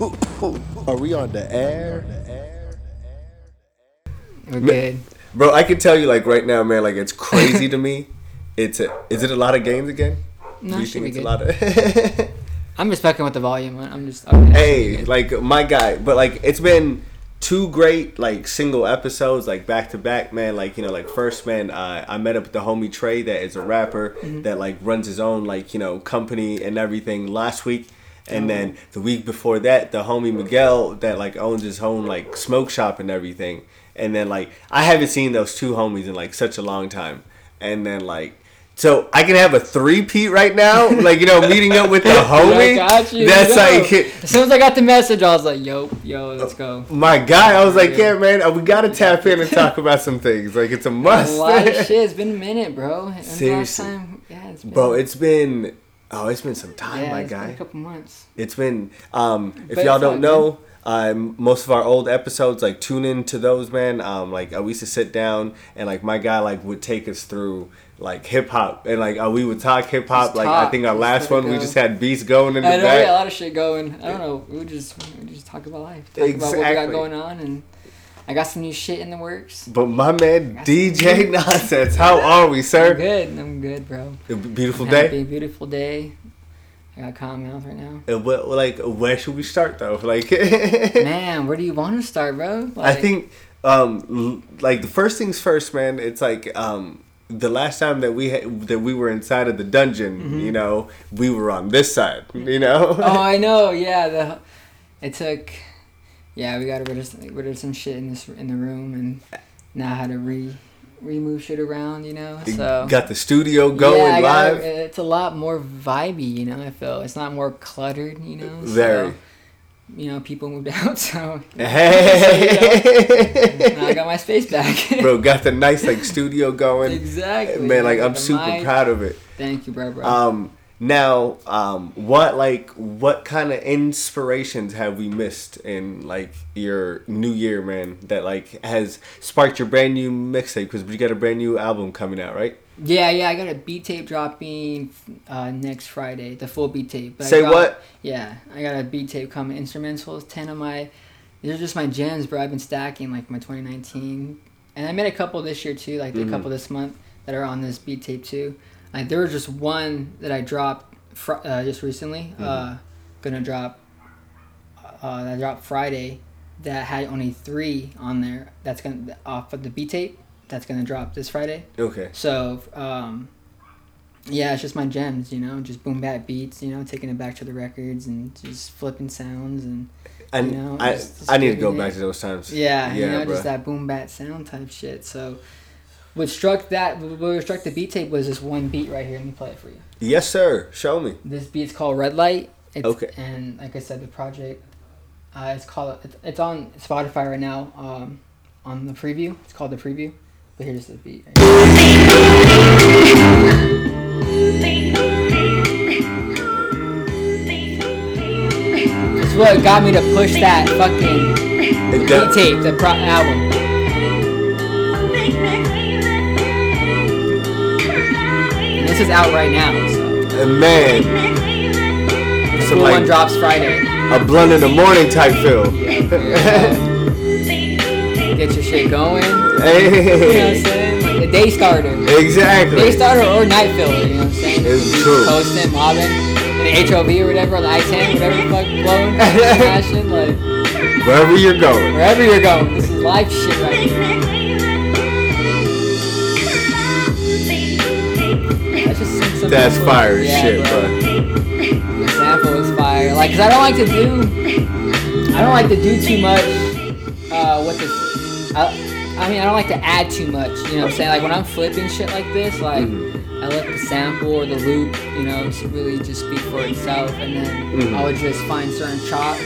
Are we on the air? We're good. Bro, I can tell you like right now, man, like it's crazy to me. It's a, is it a lot of games again? No, Do you think be it's a lot of I'm just fucking with the volume. I'm just. Okay, Hey, like my guy, but like it's been two great like single episodes like back to back, man. Like you know, like first man, uh, I met up with the homie Trey that is a rapper Mm-hmm. that like runs his own like you know company and everything last week. And then Oh. the week before that, the homie Miguel that like owns his own like smoke shop and everything. And then like I haven't seen those two homies in like such a long time. And then like so I can have a three peat right now, like you know, meeting up with the homie. You. That's like As soon as I got the message, I was like, "Yo, yo, let's go." my guy, I was like, Yeah. man, uh, we gotta tap in and talk about some things. Like, it's a must." A lot of shit. It's been a minute, bro. When's the last Seriously. Yeah, it's been. bro. It's been, oh, it's been some time, yeah, my it's been guy. a couple months. It's been, um, if But y'all don't know, um, most of our old episodes, like tune in to those, man. Um, like uh, we used to sit down and like my guy like would take us through like hip hop and like uh, we would talk hip hop. Like I think our Just last one we just had beats going in the I know, back. yeah, a lot of shit going. I don't know. We would just, we would just talk about life. Talk about what we got going on, and I got some new shit in the works. But my man DJ. Nonsense, how are we, I'm sir? good. I'm good, bro. A beautiful I'm day. Happy, beautiful day. I got calm mouth right now. And what, like, where should we start though? Like, Man, where do you want to start, bro? I think, um, like the first things first, man. It's like, um, the last time that we had, that we were inside of the dungeon, Mm-hmm. you know, we were on this side, you know. Oh, I know. Yeah, the it took. Yeah, we got rid of rid of some shit in this in the room, and now how to re remove shit around. You know, so Got the studio going yeah, I got- live. it's a lot more vibey. You know, I feel it's not more cluttered. You know, so, Very. You know, people moved out, so Hey, now I got my space back. bro, got the nice like studio going. exactly. Man, like I'm super proud of it. Thank you, bro, bro. Um, now, um, what like what kind of inspirations have we missed in like your new year, man? That like has sparked your brand new mixtape because you got a brand new album coming out, right? Yeah, yeah, I got a beat tape dropping uh, next Friday, the full beat tape. But Say got- what? Yeah, I got a beat tape coming. Instrumentals, ten of my. These are just my gems, bro. I've been stacking like my 2019, and I made a couple this year too, like Mhm. a couple this month that are on this beat tape too. Like there was just one that I dropped fr- uh, just recently. Uh, gonna drop. Uh, that dropped Friday. That had only three on there. That's gonna off of the B tape. That's gonna drop this Friday. Okay. So, um, yeah, it's just my gems, you know, just boom bap beats, you know, taking it back to the records and just flipping sounds and And You know, I just- just I need to go back to those times. yeah, yeah, you know, bruh. just that boom bap sound type shit. So, what struck that, what struck the beat tape was this one beat right here. Let me play it for you. Yes, sir. Show me. This beat's called Red Light. It's, Okay. And like I said, the project, uh, it's called, it's, it's on Spotify right now. Um, on the preview, it's called the preview. But here's the beat. right here. It's what got me to push that fucking beat tape, the pro- album. Is out right now, so uh, man, the some full one like drops Friday. a blunt in the morning type feel. Get your shit going. You know what I'm saying? Like a day starter. exactly. Day starter or night filler, you know what I'm saying? It's true. Posting, mobbing, in the HOV or whatever, on the I-10, whatever the fuck, blowing, smashing, like, Wherever you're going. wherever you're going. This is life shit right here. That's fire as yeah, shit, bro. The sample is fire. Like, cause I don't like to do, I don't like to do too much. Uh, what this? I, I mean, I don't like to add too much. You know what I'm saying? Like when I'm flipping shit like this, like I let the sample or the loop, you know, really just speak for itself, and then Mhm. I would just find certain chops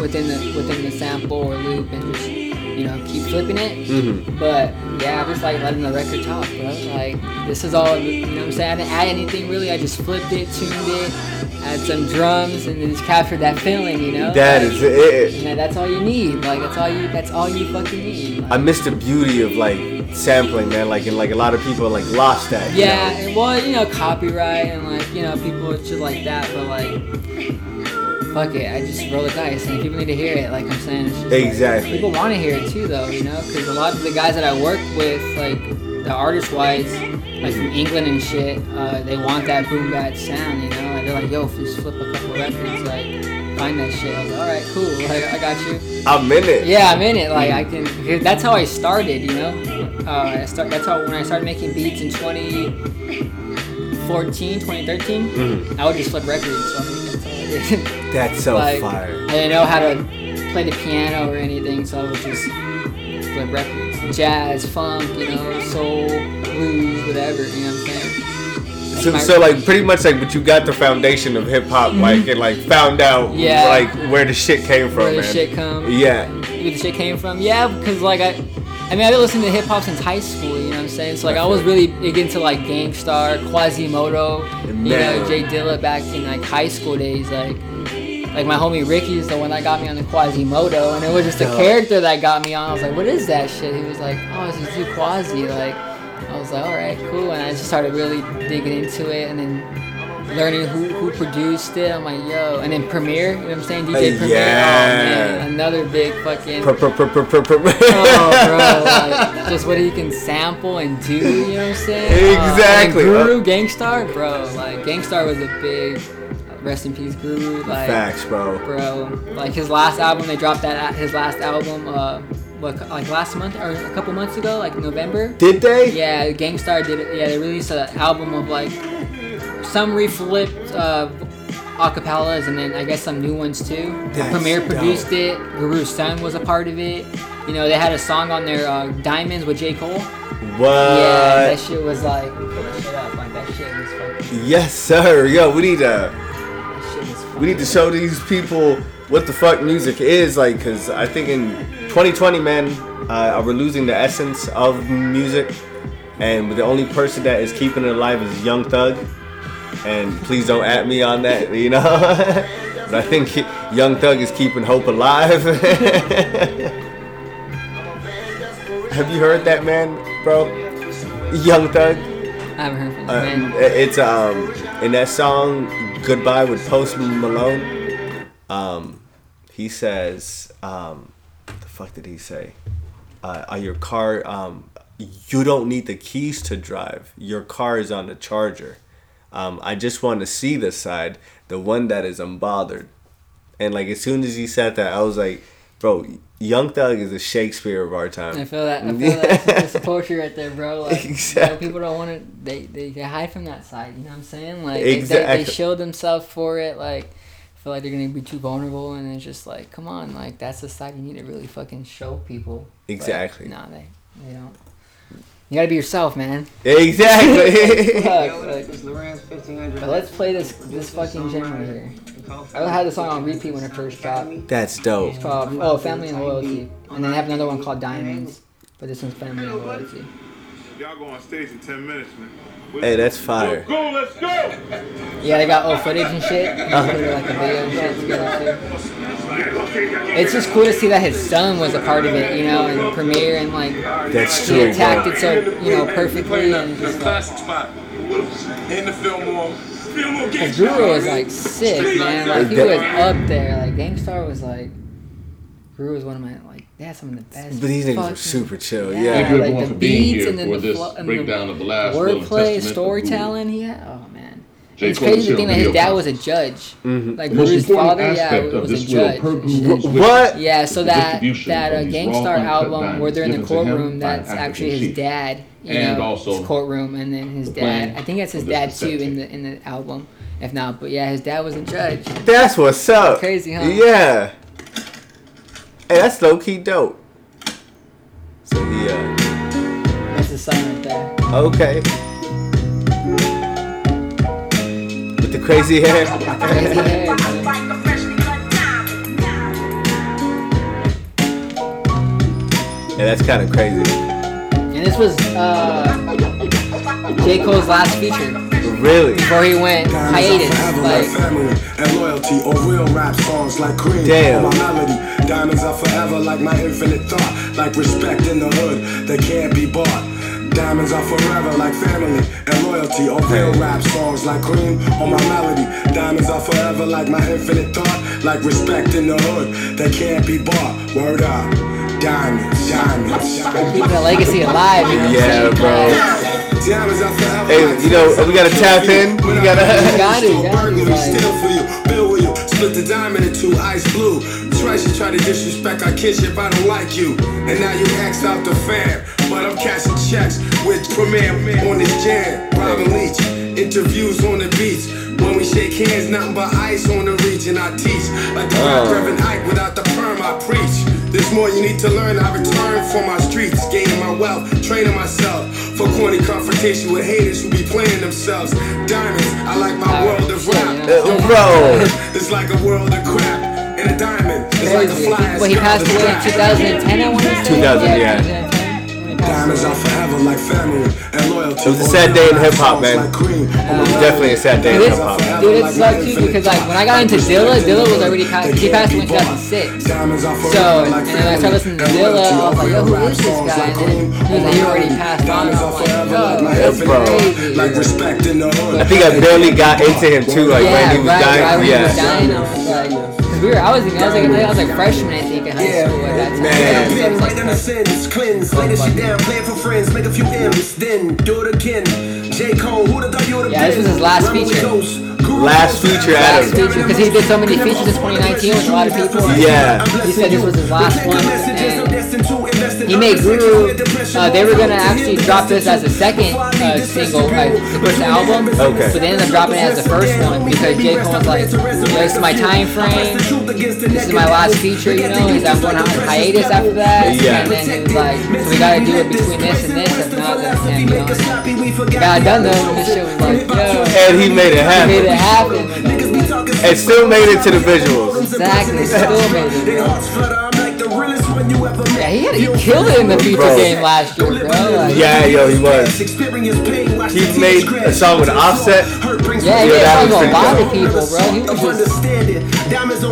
within the within the sample or loop, and just you know keep flipping it. hmm But yeah, I just like letting the record talk, bro. Like this is all, you know what I'm saying? I didn't add anything really. I just flipped it, tuned it, add some drums, and then just captured that feeling, you know? That like, is it. and that's all you need. Like that's all you. That's all you fucking need. Like, I miss the beauty of like sampling, man. Like and like a lot of people like lost that. you yeah, know? and well, you know, copyright and like you know people and shit like that. But like, fuck it, I just roll the dice, and people need to hear it, like I'm saying, it's just, like, Exactly. people want to hear it too, though, you know, because a lot of the guys that I work with, like the artist wise, like from England and shit, uh, they want that boom bap sound, you know. Like, they're like, yo, just flip a couple records, like find that shit. I was like, all right, cool, like I got you. I'm in it. Yeah, I'm in it. Like I can. That's how I started. You know. Uh, I start. That's how when I started making beats in 2014, 2013. Mhm. I would just flip records. So I mean, that's all I did. That's so like fire. I didn't know how to play the piano or anything, so I would just flip records. Jazz, funk, you know, soul, blues, whatever. You know what I'm saying? That's So, my- so like pretty much like, but you got the foundation of hip hop, like and like found out Mm-hmm. Yeah. like where the shit came from, where the man. shit come. Yeah. Where the shit came from. Yeah, because like I, I mean I've been listening to hip hop since high school. You know what I'm saying? So like I was really big into like Gangstar, Quasimoto, you know J Dilla back in like high school days. Like, like my homie Ricky is the one that got me on the Quasimoto, and it was just a character that got me on. I was like, what is that shit? He was like, oh, it's just Quasi. Like, I was like, all right, cool, and I just started really digging into it, and then learning who, who produced it. I'm like, yo, and then Premier, you know what I'm saying? DJ Uh, Premier, yeah. oh man, another big fucking. Pr- pr- pr- pr- pr- pr- Oh, bro, like, just what he can sample and do, you know what I'm saying? Uh, Exactly. and Guru, Gang Starr, bro, like, Gang Starr was a big, rest in peace, Guru, like, Facts, bro. bro, like, his last album, they dropped that, at his last album, uh, what, like last month, or a couple months ago, like November? Did they? Yeah, Gang Starr did it, yeah, they released an album of, like, some reflipped, uh, acapellas and then I guess some new ones too. That's Premier produced it. Guru's son was a part of it. You know, they had a song on their uh, Diamonds with J. Cole. What? yeah, that shit was like, shit up. Like, that shit was fucking, yes, sir. Yo, we need to that shit was we need to show these people what the fuck music is like, cause I think in 2020, man, uh, we're losing the essence of music, and the only person that is keeping it alive is Young Thug. And please don't at me on that, you know. but I think Young Thug is keeping hope alive. Have you heard that man, bro? Young Thug. I haven't heard from Uh, man. it's um in that song "Goodbye" with Post Malone. Um, he says, um, the fuck did he say? Uh, are your car? Um, you don't need the keys to drive. Your car is on the charger. Um, I just want to see the side, the one that is unbothered. And like as soon as he said that, I was like, bro, Young Thug is a Shakespeare of our time. I feel that. I feel that. That's the poetry right there, bro. Like, you know, Exactly. people don't want to. They, they they hide from that side. You know what I'm saying? Like, they, they, they show themselves for it. Like, feel like they're gonna be too vulnerable, and it's just like, come on, like that's the side you need to really fucking show people. But, Exactly. nah, they they don't. You gotta be yourself, man. Exactly. Fuck, like, but let's play this this fucking gem right here. I had the song on repeat when it first dropped. That's dope. It's called oh Family and Loyalty, and then I have another one called Diamonds, but this one's Family and Loyalty. Y'all go on stage in 10 minutes, man. Hey, that's fire. Let's go, let's go! Yeah, they got old footage and shit. And they put like a video and shit together too. It's just cool to see that his son was a part of it, you know, and Premier and like That's he attacked bro. it so you know perfectly and just like. Classic spot. In the film Fillmore Cause Guru was like sick, man. Like he was up there. Like Gang Starr was like. Guru was one of my like. They had some of the best. But these niggas fucking- were super chill. Yeah, Yeah. Thank you like everyone the for being beats here and then for the this flo- and the breakdown of the last will and wordplay, testament storytelling. He had. Oh man. J. It's Cole crazy to shit think that his dad was a conference. judge. Mhm. Like The most important father, yeah, of was a this will judge. per and Guru's shit. wishes What? Yeah, so that distribution that uh, of these raw Gang Starr album where they're in the given to him courtroom, that's actually his chief. dad. You And know, also his courtroom, and then his the dad. I think that's his dad too in the in the album. If not, but yeah, his dad was a judge. That's what's up. Crazy, huh? Yeah. Hey, that's low key dope. So he, uh, That's the son right there. okay. The crazy hair. Crazy hair. Yeah, that's kind of crazy. And this was uh, J Cole's last feature Really? before he went hiatus. Forever Like. family and loyalty or real rap songs like cream Damn. or my melody. Diamonds are forever like my infinite thought, like respect in the hood that can't be bought. Diamonds are forever like family and loyalty. Or real rap songs like cream on my melody. Diamonds are forever like my infinite thought. Like respect in the hood that can't be bought. Word up. Diamonds, diamonds, diamonds. Keeping the legacy alive. You know Yeah, bro. Diamonds are forever Hey, you know, we gotta tap in. We gotta. got it, got it, Burglary, like- steal for you, bill with you, split the diamond in two, ice blue. Twice you try to disrespect our kinship, I don't like you. And now you axed out the fam. But I'm cashing checks with Premier on this jam. Robin Leach, interviews on the beach. When we shake hands, nothing but ice on the region I teach. Like the Oh. Reverend Ike without the perm I preach. There's more you need to learn. I return from my streets, gaining my wealth, training myself for corny confrontation with haters who be playing themselves. Diamonds, I like my world of rap. you? Bro. It's like a world of crap. And a diamond, it's like a fly. Well, he passed away in 2010, I want to say. 2000, yeah. 2010, when he passed Diamonds are forever like family and loyalty. It was a sad day in hip hop, man. Like. It was definitely a sad day in hip hop. dude, it sucked too because like when I got into Dilla, Dilla was already passed. He passed away in 2006. So and then I started listening to Dilla. I was like, yo, who is this guy? And then he was like, he already passed on. I'm like, yo, that's bro. crazy. Like respect in the hood. I think I barely got into him too, like yeah, when he was right, dying. right when yeah. he was dying, I was like, cause we were, I was, I was like, I was like freshman, I think, in high school at that time. Man. Yeah, so it was Right like, down the sins, cleanse, lay this shit down, play it for friends, make a few M's, then do it again. J. Cole, who the thought you would have Yeah, this was his last feature. Last feature last Adam. feature because he did so many features in 2019 with a lot of people. Yeah. He said this was his last one, and he made Guru. Uh, they were gonna actually drop this as a second uh, single, like to push the album. Okay. But they ended up dropping it as the first one because J Cole was like, "This is my time frame. This is my last feature. You know, he's I'm going on hiatus after that." Yeah. And then he was like, "So we gotta do it between this and this, and not that." And, you know, got it done though. And this shit was like, "Yo." And he made it He made it happen. happen. And still made it to the visuals. Exactly, still made it, bro. Yeah, he, had, he killed it in the feature Bro. game last year, bro. Like, Yeah, yo, he was. He made a song with Offset. Yeah, he Yeah, made that songs was with a lot of people, bro. He was just,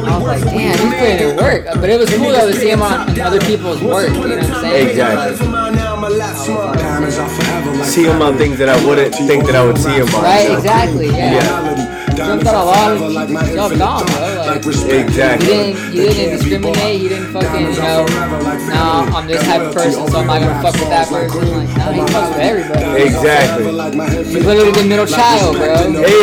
I was like, damn, he's putting in work. But it was cool though to see him on, on other people's work, you know what I'm saying? Exactly. Diamonds like See him on things that I wouldn't think that I would see him on. Right, so. exactly, yeah. Diamonds Jumped out a are forever like my jumped infinite on, bro, like- Like respect. Exactly. He didn't, he didn't discriminate. He didn't fucking, you know, nah, I'm this type of person, so I'm not gonna fuck with that person. Like, nah, he fucks with everybody. Exactly. He's literally the middle child, bro.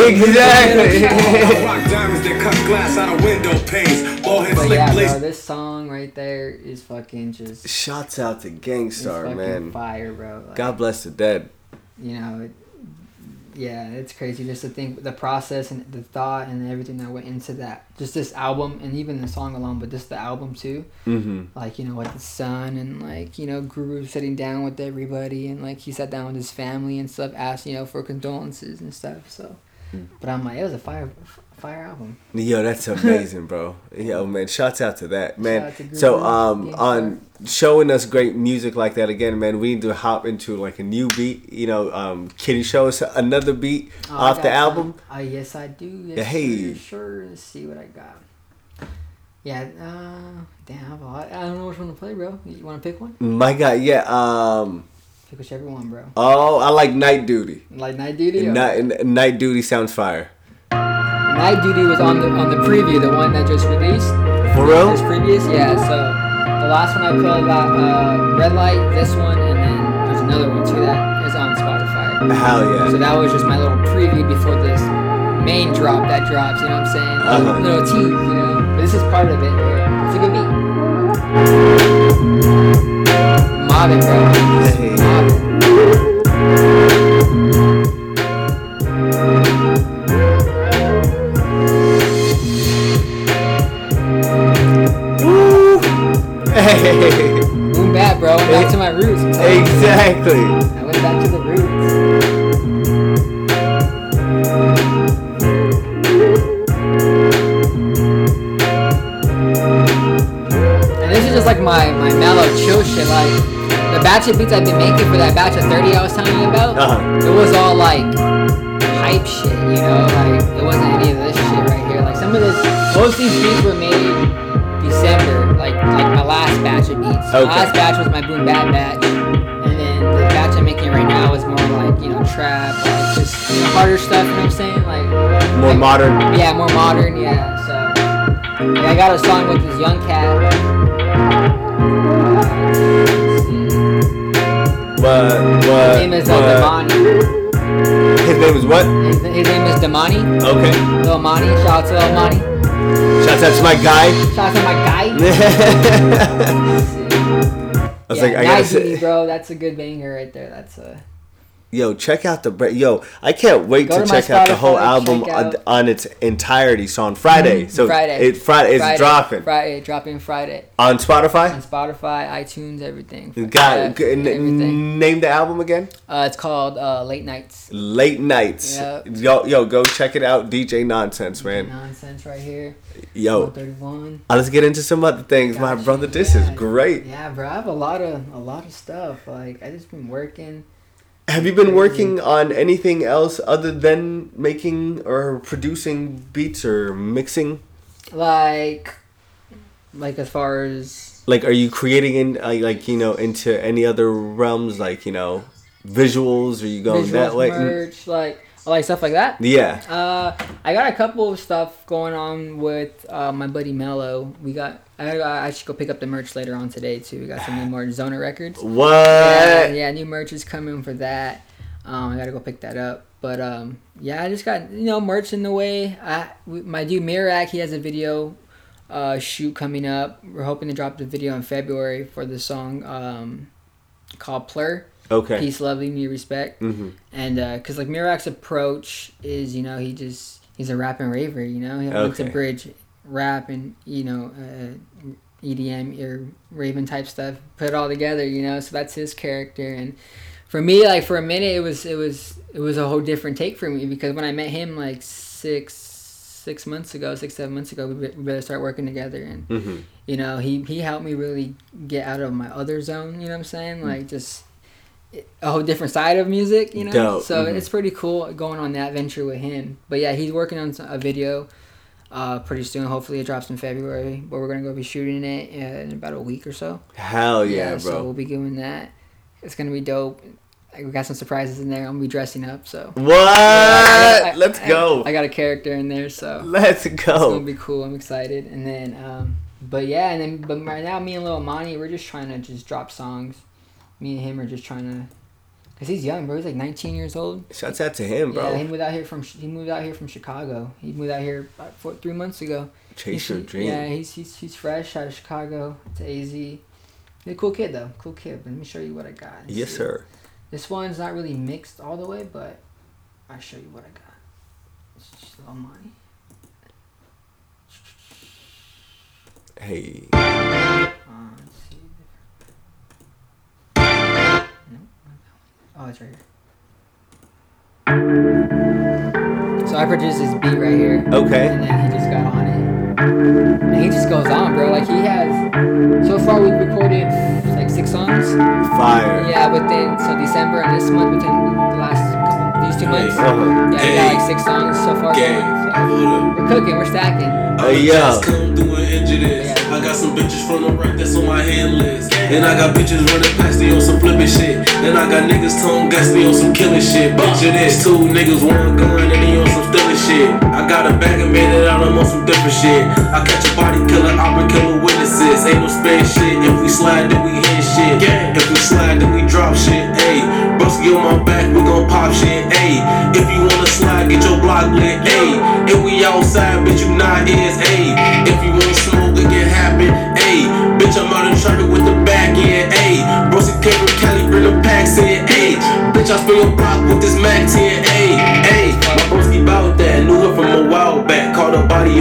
Exactly. Rock diamonds that cut glass out of window panes. Ball head But yeah, bro, this song right there is fucking just it's Shouts out to Gang Starr, man. fire, bro. Like, God bless the dead. you know, it, yeah, it's crazy just to think the process and the thought and everything that went into that. Just this album and even the song alone, but just the album too. Mm-hmm. Like you know, with the son and like you know, Guru sitting down with everybody and like he sat down with his family and stuff, asked you know for condolences and stuff. So. But I'm like, it was a fire, fire album. Yo, that's amazing, bro. Yo, man, shouts out to that, man. to so, um, on showing us great music like that again, man, we need to hop into like a new beat. You know, um, can you show us another beat Oh, off the album? Uh, yes, I do. Yes, hey. sure. Let's see what I got. Yeah, uh, damn, I have a lot. I don't know which one to play, bro. You want to pick one? My God, yeah. Um, Pick whichever one, bro. oh, I like Night Duty. Like Night Duty. Night, Night Duty sounds fire. Night Duty was on the on the preview, the one that just released. For real? This previous, yeah. So the last one I played got uh, Red Light, this one, and then there's another one too that is on Spotify. Hell yeah! So that was just my little preview before this main drop that drops. You know what I'm saying? A Uh-huh. little tease, you know. But this is part of it. It's a good beat. Mobbing, bro. Hey. Bro. Back to my roots. You. exactly. I went back to the roots. And this is just like my, my mellow chill shit. Like the batch of beats I've been making for that batch of 30 I was telling you about, Uh-huh. it was all like hype shit, you know? Like it wasn't any of this shit right here. Like some of this, most of these beats were made December, like like my last batch of beats. Okay. My last batch was my boom bap batch, and then the batch I'm making right now is more like you know trap, like just harder stuff. You know what I'm saying? Like More like- modern. Yeah, more modern. Yeah. So yeah, I got a song with this young cat. What? What? His name is uh, what? Damani. His name is what? His, his name is Damani. Okay. Lil Monty. Shout out to Lil Monty. Shouts out to my guy. Shout out to my guy. I was yeah, like, I gotta say, bro. That's a good banger right there. That's a. yo, check out the bre- yo. I can't wait Go to to check out the whole album on, on its entirety. So on Friday, so Friday. it Friday, it's Friday, dropping Friday, dropping Friday on Spotify. on Spotify. ITunes, everything. Got Uh, it. Everything. name the album again. Uh, it's called uh, Late Nights. Late nights. Yep. Yo, yo, go check it out. DJ Nonsense, man. Nonsense right here. Yo, 31. uh, let's get into some other things, my Gotcha. brother. This is great. Yeah, bro. I have a lot of a lot of stuff. Like I just been working. Have you been working on anything else other than making or producing beats or mixing? Like, like as far as Like, are you creating in uh, like you know into any other realms? Like you know, visuals? Are you going that way? merch, like like stuff like that. Yeah. Uh, I got a couple of stuff going on with uh, my buddy Mello. We got. I, I should go pick up the merch later on today too. We got some new more Zona records. What? Yeah, yeah, new merch is coming for that. Um, I gotta go pick that up. But um, yeah, I just got you know merch in the way. I my dude Mirak, he has a video uh, shoot coming up. We're hoping to drop the video in February for the song um, called Plur. Okay. Peace, loving me, respect. hmm And because like Mirak's approach is, you know, he just he's a rap and raver. You know, he wants to bridge rap and you know uh, EDM or Raven type stuff, put it all together. You know, so that's his character. And for me, like for a minute, it was it was it was a whole different take for me because when I met him like six six months ago, six seven months ago, we, we better start working together and hmm you know he he helped me really get out of my other zone you know what i'm Mm. saying like just a whole different side of music you know Dope, so mhm. it's pretty cool going on that venture with him but yeah he's working on a video uh, pretty soon hopefully it drops in february but we're gonna go be shooting it uh, in about a week or so Hell yeah, so we'll be doing that it's gonna be dope Like, we got some surprises in there i'm gonna be dressing up so What? I- Let's I- go. I got a character in there so Let's go. it's gonna be cool. I'm excited. And then, um, but yeah, and then, but right now, me and Lil Monty, we're just trying to just drop songs. Me and him are just trying to, cause he's young, bro. He's like 19 years old. Shouts out to him, bro. Yeah, he moved out here from he moved out here from Chicago. He moved out here about four, three months ago. Chase He's- your dream. Yeah, he's he's he's fresh out of Chicago to AZ. He's a cool kid though, cool kid. Let me show you what I got. Let's Yes, see. sir. This one's not really mixed all the way, but I'll show you what I got. It's just Lil Monty. Hey. Uh, Oh, it's right here. So I produced this beat right here. Okay. And then he just got on it. And he just goes on, bro. Like he has. So far, we've recorded like six songs. Fire. Yeah, within so December and this month, within the last couple, these two months. Yeah, we got like six songs so far. Gang, So hold up. we're cooking, we're stacking. Hey, yo. Just come through and injure this. I got some bitches from the right that's on my hand list. And I got bitches running past me on some flipping shit. Then I got niggas tone gas me on some killing shit. Picture this, two niggas, one gun, and they on some stealing shit. I got a bag and made it out, I'm on some different shit. I catch a body killer, I've been killing witnesses. Ain't no spare shit. Outside, bitch, you not is. Ayy, if you want smoke, it can happen. Ayy, bitch, I'm out in traffic with the back end. Ayy, Broski came from Cali, bring the packs in. Ayy, bitch, I spin your block with this Mac 10.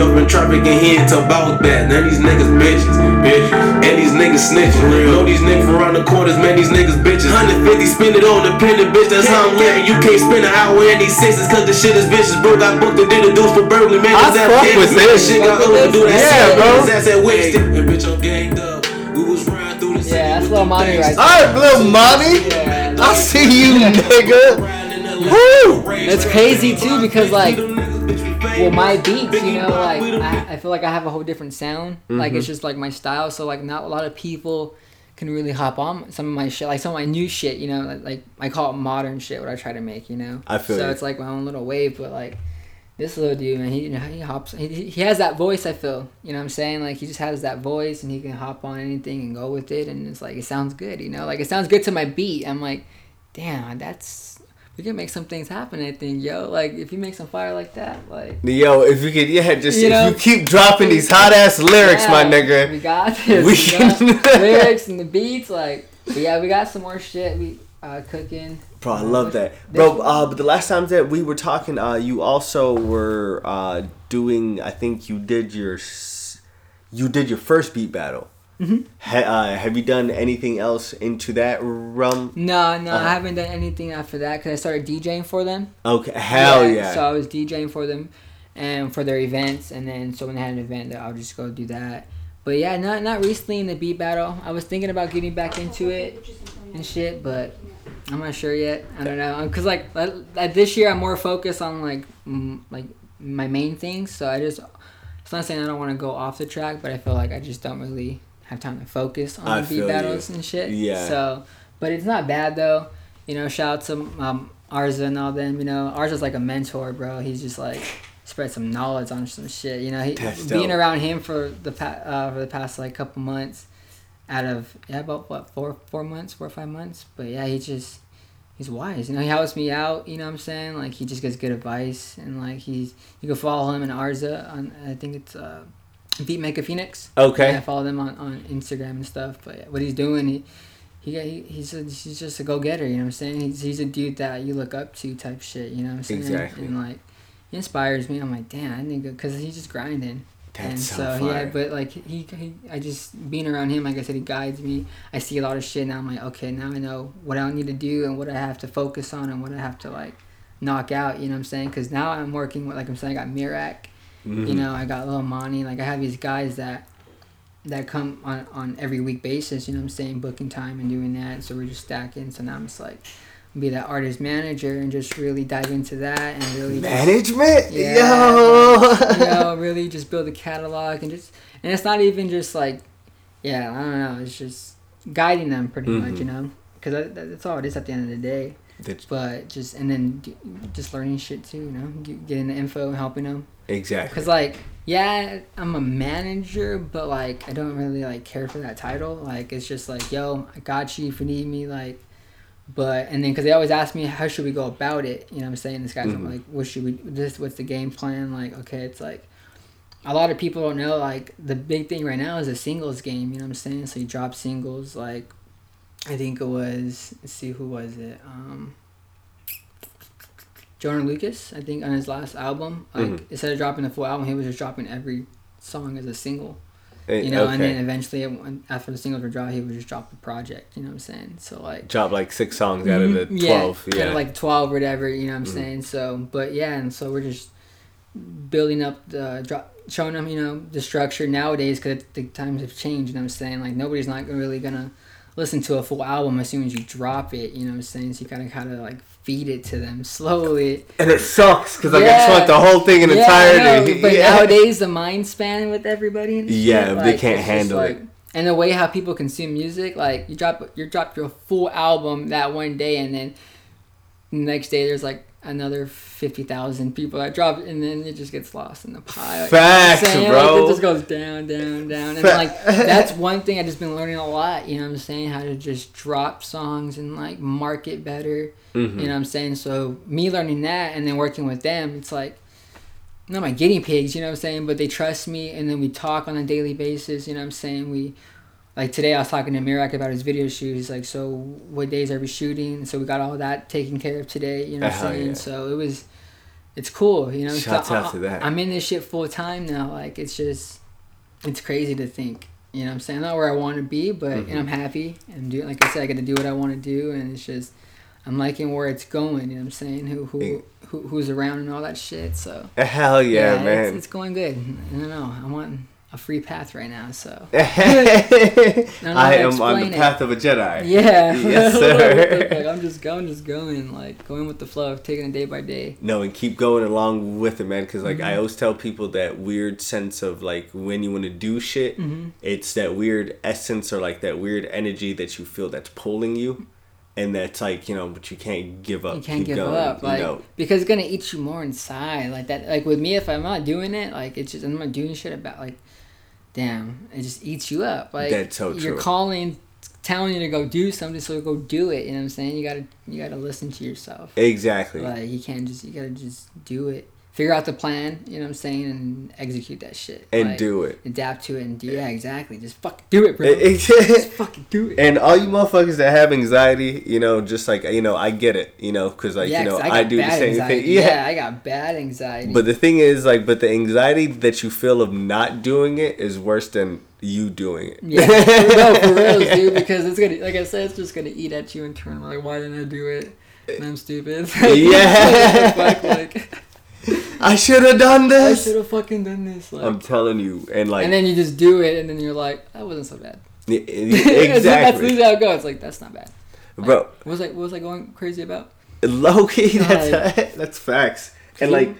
Up in traffic and he into about that. Now these niggas bitches, bitch, and these niggas snitching. Know these niggas around the corners, man, these niggas bitches. 150 spend it on the pendant, bitch, that's how I'm living. You can't spend an hour in these sixes cause the shit is vicious. Bro got booked and did a deuce for burglary, man. I That's that fuck with man, this. Shit got Fuck with over, do that. Yeah, shit. bro. His ass at Winston. And bitch, I'm ganged up. We was riding through the. Yeah, that's with Lil them Monty things. right All right, little mommy. Yeah. I see you, nigga. Woo! It's crazy too because like well my beats you know like I, I feel like i have a whole different sound like Mm-hmm. it's just like my style so like not a lot of people can really hop on some of my shit, like some of my new shit. You know, like, like I call it modern shit. What I try to make. You know. I feel so. you. It's like my own little wave, but like this little dude, man, he you know, he hops. He, he has that voice. I feel. You know what I'm saying? Like he just has that voice, and he can hop on anything and go with it, and it's like it sounds good. You know, like it sounds good to my beat. I'm like, damn, that's. We can make some things happen. I think, yo, like if you make some fire like that, like Yo, if you could, yeah, just You if know? you keep dropping these hot ass lyrics, my Yeah, nigga. We got this. We We, got lyrics and the beats, like yeah, we got some more shit we uh cooking. Bro, I love that, bro. Uh, but the last time that we were talking, uh, you also were uh doing. I think you did your, you did your first beat battle. Mm-hmm. Ha- uh, have you done anything else into that realm? No, no, Uh-huh. I haven't done anything after that because I started DJing for them. Okay, hell yeah. So I was DJing for them, and for their events, and then so when they had an event, that I'll just go do that. But yeah, not not recently in the beat battle. I was thinking about getting back into it and shit, but I'm not sure yet. I don't know, cause like this year I'm more focused on like mm, like my main things. So I just it's not saying I don't want to go off the track, but I feel like I just don't really have time to focus on I the beat feel you. battles and shit. Yeah. So, but it's not bad though. You know, shout out to um, Arza and all them. You know, Arza's like a mentor, bro. He's just like spread some knowledge on some shit. You know, he That's being dope. around him for the pa- uh, for the past like couple months, out of yeah about what four four months four or five months. But yeah, he just he's wise. You know, he helps me out. You know what I'm saying? Like he just gives good advice and like he's you can follow him and Arza on I think it's uh, Beatmaker Phoenix. Okay. Yeah, I follow them on, on Instagram and stuff. But yeah, what he's doing, he he, he he's a, he's just a go getter. You know what I'm saying? He's he's a dude that you look up to type shit. You know what I'm saying? Exactly. And like he inspires me. I'm like, damn, I think because he's just grinding. That's and so so, yeah, but like he, he, I just being around him, like I said, he guides me. I see a lot of shit now. I'm like, okay, now I know what I need to do and what I have to focus on and what I have to like knock out. You know what I'm saying? Because now I'm working with, like I'm saying, I got Mirak. Mm-hmm. You know, I got Lil Monty. Like I have these guys that that come on on every week basis. You know what I'm saying? Booking time and doing that. So we're just stacking. So now I'm just like be that artist manager and just really dive into that and really just- Management, yeah, yo. you know, really just build a catalog and just, and it's not even just like, yeah, I don't know, it's just guiding them pretty much, you know, because that, that- that's all it is at the end of the day. That's- But just and then just learning shit too, you know, Get- getting the info and helping them. exactly. Cause like, yeah, I'm a manager, but like, I don't really like care for that title. Like, it's just like, yo, I got you if you need me. Like, but and then because they always ask me how should we go about it. You know, what I'm saying this guy's Mm-hmm. like, what should we? This what's the game plan? Like, okay, it's like. A lot of people don't know like the big thing right now is a singles game. You know what I'm saying? So you drop singles like, I think it was. Let's see who was it. Um, Jordan Lucas, I think, on his last album, like Mhm. instead of dropping the full album, he was just dropping every song as a single. Eh, You know, and then eventually, after the singles were dropped, he would just drop the project. You know what I'm saying? So like, Drop like six songs out of the Mhm, twelve. yeah, Yeah, of like twelve or whatever. You know what I'm Mhm. saying? So, but yeah, and so we're just building up the drop, showing them, you know, the structure nowadays because the times have changed. You know what I'm saying? Like nobody's not really gonna listen to a full album as soon as you drop it. You know what I'm saying? So you kind of kind of like feed it to them slowly. and it sucks because like I just Yeah. want the whole thing in Yeah, know, entirety. but yeah. nowadays the mind span with everybody and Yeah, shit, they can't handle it. And the way how people consume music, like you drop you drop your full album that one day, and then the next day there's like another fifty thousand people that drop, and then it just gets lost in the pile. You know what I'm Facts, saying? bro. Like, it just goes down, down, down, and like that's one thing I've just been learning a lot. You know what I'm saying? How to just drop songs and like market better. Mm-hmm. You know what I'm saying? So me learning that and then working with them, it's like not my guinea pigs, you know what I'm saying? But they trust me and then we talk on a daily basis, you know what I'm saying? We like today I was talking to Mirak about his video shoot. He's like, So what days are we shooting? So we got all that taken care of today, you know what I'm saying? yeah. So it was it's cool, you know. Shouts So out to that. I'm in this shit full time now. Like it's just it's crazy to think. You know what I'm saying? Not where I want to be, but Mm-hmm. and I'm happy. I'm doing like I said, I got to do what I want to do, and it's just I'm liking where it's going. You know what I'm saying? Who who, who who's around and all that shit. So Hell yeah, man. It's, it's going good. I don't know. I want a free path right now. So I know how to am on the it. path of a Jedi. yeah, Yes, Like, sir. I'm just going, just going, like going with the flow, taking it day by day. No, and keep going along with it, man. Because like Mm-hmm. I always tell people that weird sense of like when you want to do shit, Mm-hmm. it's that weird essence or like that weird energy that you feel that's pulling you, and that's like you know, but you can't give up. You can't keep give going, up, like know. because it's gonna eat you more inside, like that. Like with me, if I'm not doing it, like it's just I'm not doing shit about like, damn, it just eats you up. Like That's so You're calling, telling you to go do something, so go do it. You know what I'm saying? You gotta you gotta listen to yourself. Exactly. Like you can't just you gotta just do it. Figure out the plan, you know what I'm saying, and execute that shit. And Like, do it. Adapt to it and do yeah, exactly. Just fucking do it, bro. Just fucking do it. and all you motherfuckers that have anxiety, you know, just like you know, I get it, you know, because like yeah, you know, I, do the same anxiety. thing. Yeah. I got bad anxiety. But the thing is, like, but the anxiety that you feel of not doing it is worse than you doing it. Yeah, no, for real, dude. Because it's gonna, like I said, it's just gonna eat at you in turn. Like, why didn't I do it? Eh. And I'm stupid. Yeah. Fuck, like I should have done this. I should have fucking done this. Like, I'm telling you, and like, and then you just do it, and then you're like, that wasn't so bad. y- y- that's exactly, usually how it goes. Like, that's not bad. bro. What was I? What was I going crazy about? Low key, that's Like- that's facts. And like,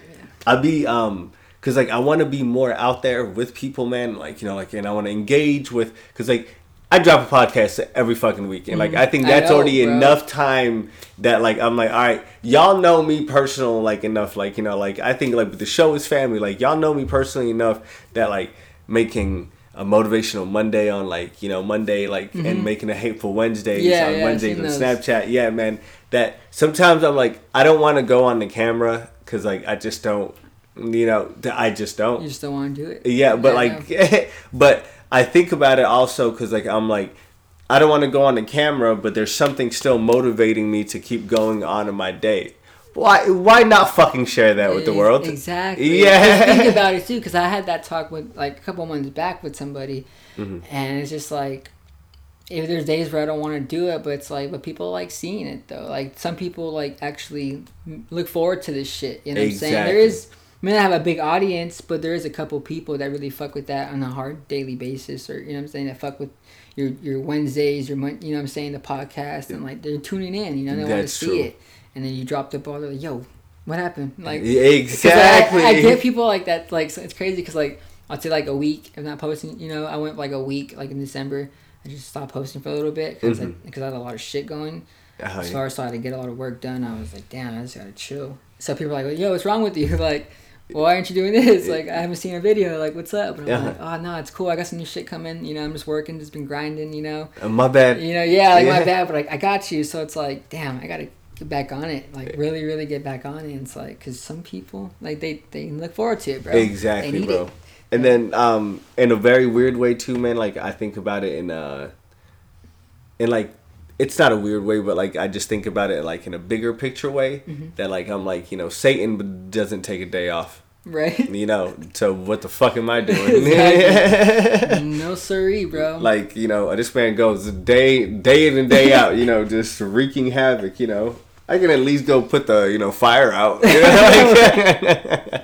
I be um, cause like I want to be more out there with people, man. Like you know, like, and I want to engage with, cause like. I drop a podcast every fucking week, and like I think Mm-hmm. I that's know, already bro. enough time that like I'm like, all right, y'all know me personal like enough, like you know, like I think like the show is family, like y'all know me personally enough that like making a motivational Monday on like you know Monday like and making a hateful Wednesdays Mm-hmm. Yeah, on yeah, Wednesdays on. Snapchat, yeah, man. That sometimes I'm like I don't want to go on the camera because like I just don't, you know, I just don't. You just don't want to do it. Yeah, but I know. like, but I think about it also because like I'm like, I don't want to go on the camera, but there's something still motivating me to keep going on in my day. Why? Why not fucking share that with the world? Exactly. Yeah. Think about it too, because I had that talk with like a couple months back with somebody, Mm-hmm. and it's just like, if there's days where I don't want to do it, but it's like, but people like seeing it though. Like some people like actually look forward to this shit. You know what I'm saying? There Exactly. is. I mean, I have a big audience, but there is a couple people that really fuck with that on a hard daily basis, or you know what I'm saying, that fuck with your your Wednesdays, your Mon- you know what I'm saying, the podcast, and like they're tuning in, you know, they want to see true. it, and then you drop the ball, they're like, yo, what happened? Like, exactly. I, I get people like that. Like so it's crazy because like I'll say like a week of not posting. You know, I went like a week like in December. I just stopped posting for a little bit because because mm-hmm. I had a lot of shit going. Oh, as far as I had to get a lot of work done, I was like, damn, I just gotta chill. So people are like, yo, what's wrong with you? Like, why aren't you doing this? Like, I haven't seen a video. Like, what's up? And I'm Yeah. like, oh no, it's cool. I got some new shit coming. You know, I'm just working, just been grinding. You know, Uh, my bad. you know, yeah, like my bad, but like I got you. So it's like, damn, I gotta get back on it. Like really, really get back on it. And it's like, cause some people like they they look forward to it, bro. Exactly, bro. it. And then, um, in a very weird way too, man. Like I think about it in uh, in like, it's not a weird way, but like I just think about it like in a bigger picture way. Mm-hmm. That like I'm like you know Satan doesn't take a day off. Right? You know, so what the fuck am I doing? no siree, bro. like you know, this man goes day day in and day out. You know, just wreaking havoc. You know. I can at least go put the you know fire out. You know?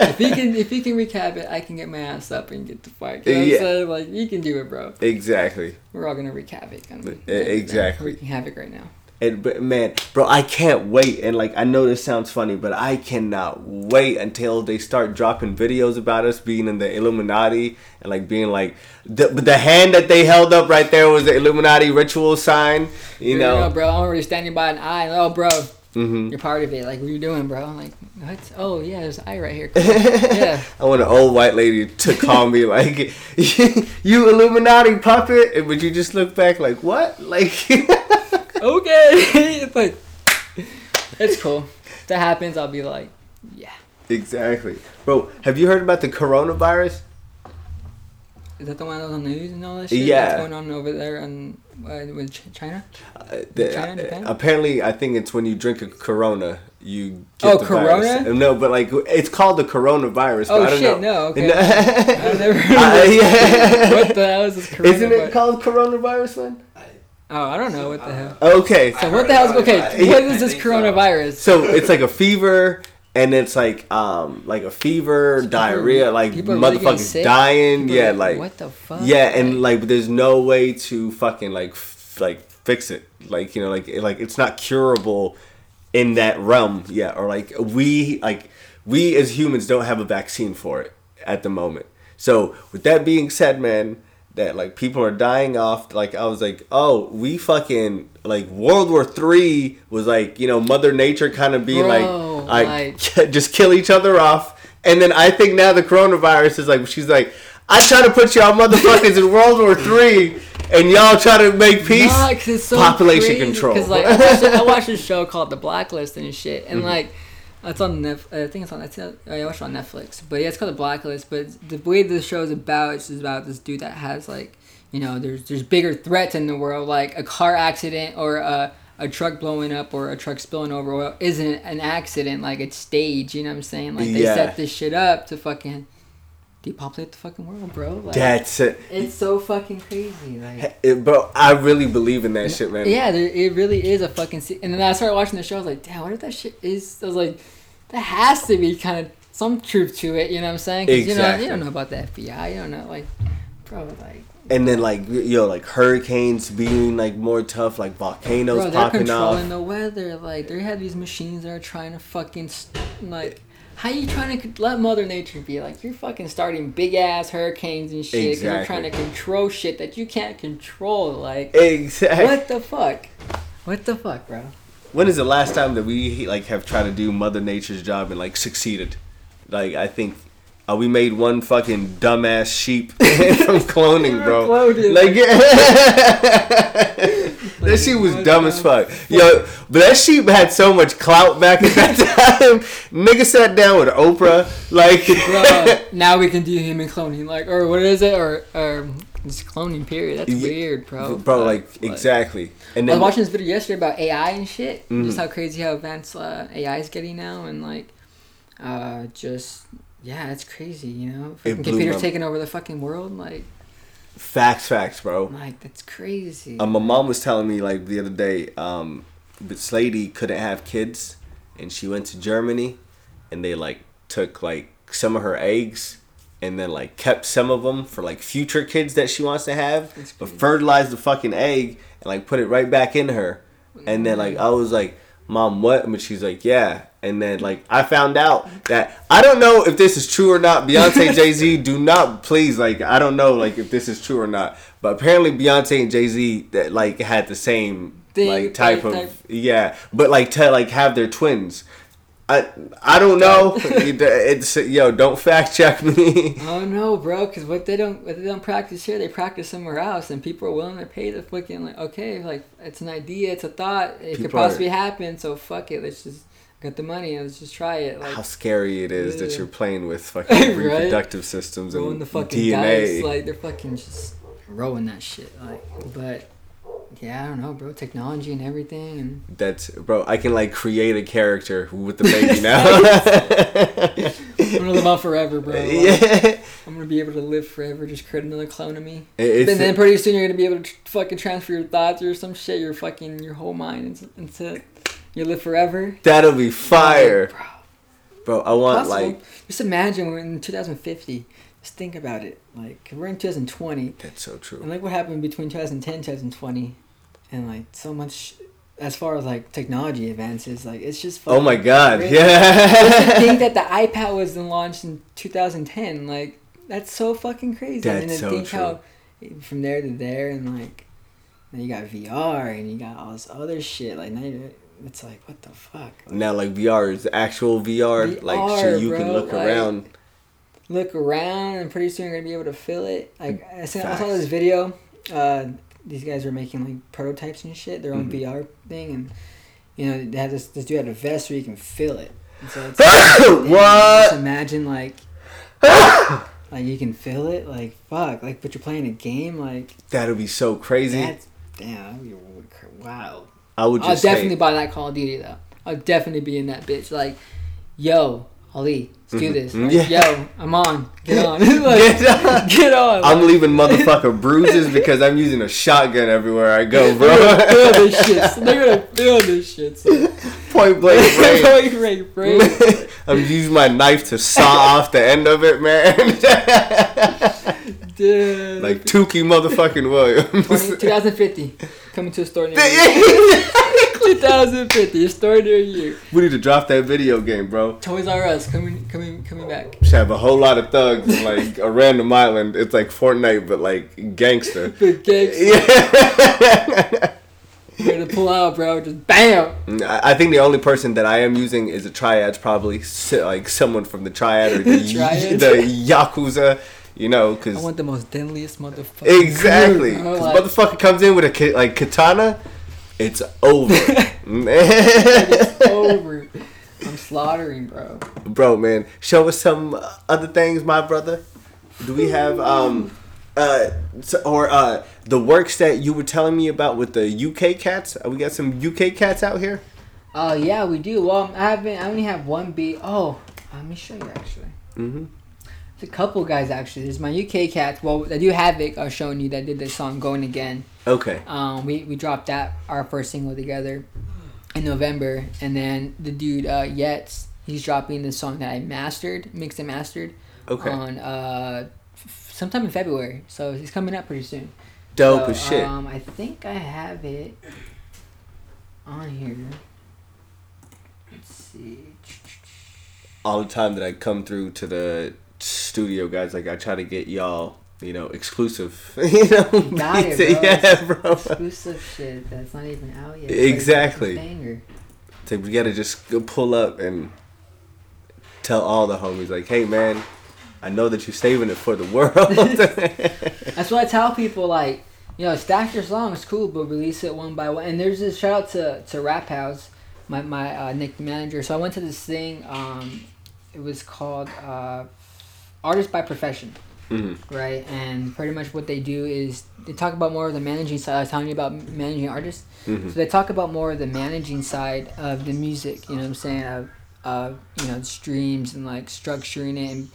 if he can, if he can recap it, I can get my ass up and get the fight. You know Yeah. Saying? Like you can do it, bro. exactly. We're all gonna wreak havoc. on E- exactly. Wreaking havoc right now. And man, bro, I can't wait. And like, I know this sounds funny, but I cannot wait until they start dropping videos about us being in the Illuminati and like being like the the hand that they held up right there was the Illuminati ritual sign. You No, know, bro, I'm already standing by an eye. Oh, bro, Mhm. you're part of it. Like, what are you doing, bro? I'm like, what? Oh, yeah, there's an eye right here. Cool. yeah. I want an old white lady to call me like, "You Illuminati puppet," but you just look back like, "What?" Like, Okay. it's like, it's cool. If that happens, I'll be like, yeah. exactly, bro. Have you heard about the coronavirus? Is that the one that was on the news and all that shit? Yeah. That's going on over there in, uh, with Ch- China? Uh, the- China, Japan? apparently, I think it's when you drink a Corona, you get Oh, the virus. Corona? No, but like it's called the coronavirus. Oh, I don't shit, know. no, okay. I've never heard Uh, yeah. What the hell is this coronavirus? Isn't it called coronavirus, man? Oh, I don't know what the hell. Okay, So what the hell's okay? Yeah. What is this coronavirus? so it's like a fever, and it's like um like a fever, diarrhea, like are really motherfuckers dying. People yeah, like, like what the fuck? Yeah, and like there's no way to fucking like f- like fix it. Like you know, like like it's not curable in that realm yet, or like we like we as humans don't have a vaccine for it at the moment. So with that being said, man, that like people are dying off. Like I was like, oh, we fucking like World War Three was like you know Mother Nature kind of being Bro, like like just kill each other off. And then I think now the coronavirus is like she's like, I try to put y'all motherfuckers in World War Three, and y'all try to make peace. Nah, so Population crazy, control. 'cause, like I watched, I watched a show called The Blacklist and shit, Mm-hmm. and like it's on Netf- I think it's on. It's, uh, I watched it on Netflix, but yeah, it's called The Blacklist. But the way the show is about, it's just about this dude that has like, you know, there's there's bigger threats in the world, like a car accident or a a truck blowing up or a truck spilling over. oil isn't an accident like it's staged? You know what I'm saying? Like they Yeah. set this shit up to fucking depopulate the fucking world, bro. Like, That's it. it's so fucking crazy. Like it. Bro, I really believe in that shit, man. yeah, there, it really is a fucking. Se- and then I started watching the show. I was like, damn, what if that shit is? I was like, that has to be kind of some truth to it. You know what I'm saying? 'Cause, You know, Exactly. you don't know about the FBI. You don't know, like, bro, like, And then like yo, like hurricanes being like more tough, like volcanoes bro, they're popping controlling off. the weather. Like, they have these machines that are trying to fucking like. How you trying to let Mother Nature be like? You're fucking starting big ass hurricanes and shit. 'cause You're trying to control shit that you can't control. Like, Exactly. what the fuck? What the fuck, bro? When is the last time that we like have tried to do Mother Nature's job and like succeeded? Like I think uh, we made one fucking dumbass sheep from cloning, bro. Like that sheep was dumb as fuck. Yo, but that sheep had so much clout back at that time. Nigga sat down with Oprah, like. Bro, now we can do human cloning, like, or what is it, or or this cloning period. That's Yeah, weird, bro. Bro, like exactly. And I was then watching this video yesterday about AI and shit. Mm-hmm. Just how crazy how advanced uh, AI is getting now, and like, uh, just yeah, it's crazy. You know, It fucking blew computers my- taking over the fucking world. Like, facts, facts, bro. like that's crazy. Um, my mom was telling me like the other day, um, this lady couldn't have kids, and she went to Germany, and they like took like some of her eggs, and then like kept some of them for like future kids that she wants to have, but fertilized the fucking egg and like put it right back in her, and then like I was like, mom, what? But she's like, yeah. And then like I found out that I don't know if this is true or not. Beyonce, Jay Z, do not please like I don't know like if this is true or not. But apparently Beyonce and Jay Z that like had the same Thing, like type like, of type- yeah, but like to like have their twins. I I don't know. it's yo don't fact check me. Oh no, bro! Because what they don't what they don't practice here, they practice somewhere else, and people are willing to pay the fucking like okay, like it's an idea, it's a thought, it could People are- possibly happen. So fuck it, let's just get the money and let's just try it. Like How scary it is that you're playing with fucking Right? reproductive systems rolling and the fucking DNA. dice, like they're fucking just rowing that shit. Like, but yeah, I don't know, bro. Technology and everything, and That's bro. I can like create a character with the baby now. I'm gonna live on forever, bro. Like, yeah, I'm gonna be able to live forever. Just create another clone of me. it's and then pretty soon you're gonna be able to tr- fucking transfer your thoughts or some shit, your fucking your whole mind into, into you live forever. that'll be fire, Bro, bro. I want possible. like just imagine we're in 2050. Just think about it. Like we're in 2020, that's so true. and like what happened between 2010 and 2020, and like so much as far as like technology advances. Like it's just. Oh my god, crazy. yeah. to think that the iPad was launched in 2010. Like that's so fucking crazy. and That's then so think how from there to there and like then you got VR and you got all this other shit. Like now you're, it's like what the fuck. Like, now like VR is actual VR, like so VR, you can look like- around. look around and pretty soon you're gonna be able to feel it. Like I saw, I saw this video. Uh, these guys were making like prototypes and shit, their own Mhm. VR thing, and you know they had this this dude had a vest where you can feel it. And so it's Damn, What? Just imagine like, like you can feel it, like fuck, like but you're playing a game, like That'll be so crazy. that's damn, that'd be wild. I would I'll definitely say, buy that Call of Duty though. I'll definitely be in that bitch. Like, yo, Ali, let's do this. Mhm. Yeah. Yo, I'm on. Get on. Like, Get on. Get on. I'm leaving motherfucker bruises because I'm using a shotgun everywhere I go, They're gonna feel bro. this shit. So they're gonna feel this shit. So. Point blank range. Point blank range. I'm using my knife to saw off the end of it, man. Dude. like Tookie motherfucking Williams. 20, 2050. Coming to a store near you. 2050. A store near you. we need to drop that video game, bro. Toys R Us coming, coming, coming back. Should have a whole lot of thugs in like a random island. It's like Fortnite, but like gangster. Big gigs. Yeah. gonna pull out, bro. Just bam. I think the only person that I am using is a triad, probably like someone from the triad or the, Triads? the yakuza, you know, because I want the most deadliest motherfucker. exactly. Bro, 'Cause like, motherfucker comes in with a like katana, it's over, it's over. I'm slaughtering, bro. bro. Man, show us some other things, my brother. Do we have um uh or uh the works that you were telling me about with the UK cats? Uh, We got some UK cats out here. Oh yeah, we do. Well, I haven't. I only have one beat. Oh, let me show you actually. Mhm. A couple guys actually. There's my UK cats. Well, I do Havoc. I was showing you that did this song "Going Again." Okay. Um, we we dropped that our first single together in November, and then the dude uh, Yetz, he's dropping the song that I mastered, mixed and mastered, Okay. on uh, f- sometime in February. So he's coming up pretty soon. Dope So, as shit. Um, I think I have it on here. Let's see. all the time that I come through to the studio, guys, like I try to get y'all, you know, exclusive. you know, Got it, bro. yeah, bro. Exclusive shit that's not even out yet. It's Exactly. banger. So we gotta just go pull up and tell all the homies, like, hey, man, I know that you're saving it for the world. That's what I tell people. Like, you know, stack your songs, cool, but release it one by one. And there's this shout out to to Rap House, my my uh, Nick manager. So I went to this thing. Um, it was called uh, Artist by Profession. Mhm. Right, and pretty much what they do is they talk about more of the managing side. I was telling you about managing artists. Mhm. So they talk about more of the managing side of the music. You know what I'm saying? Of, of you know streams and like structuring it and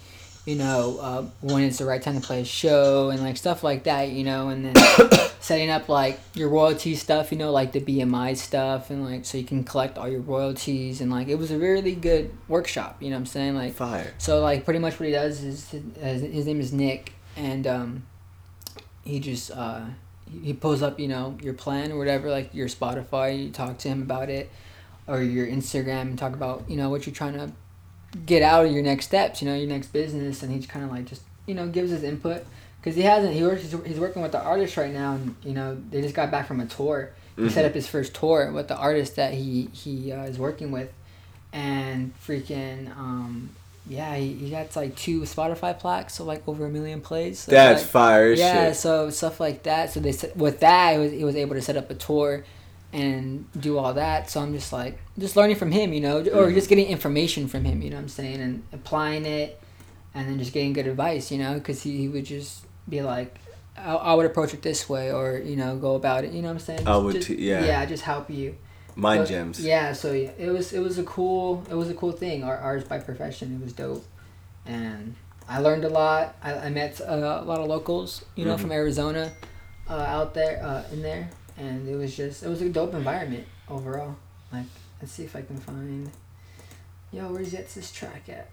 you know uh, when it's the right time to play a show and like stuff like that. You know, and then setting up like your royalty stuff. You know, like the BMI stuff and like so you can collect all your royalties and like it was a really good workshop. You know what I'm saying? Like Fire. so like pretty much what he does is his, his name is Nick, and um, he just uh, he- he pulls up you know your plan or whatever like your Spotify. You talk to him about it, or your Instagram and talk about you know what you're trying to get out of your next steps. You know your next business, and he's kind of like just you know gives his input because he hasn't he works he's, he's working with the artist right now, and you know they just got back from a tour. He set up his first tour with the artist that he he uh, is working with, and freaking um yeah he, he got like two Spotify plaques so like over a million plays. So That's like, fire yeah, shit. so stuff like that. So they set, with that, he was, he was able to set up a tour and do all that. So I'm just like just learning from him, you know, or Mm-hmm. just getting information from him. You know what I'm saying, and applying it, and then just getting good advice. You know, because he, he would just be like. I, I would approach it this way, or you know, go about it. You know what I'm saying? I would Just- too, yeah. Yeah, just help you. Mind But, gems. Yeah, so yeah, it was it was a cool it was a cool thing. Our ours by profession, it was dope, and I learned a lot. I, I met uh, a lot of locals, you know, Mhm. from Arizona, uh, out there uh, in there, and it was just it was a dope environment overall. Like, let's see if I can find. Yo, where's this track at?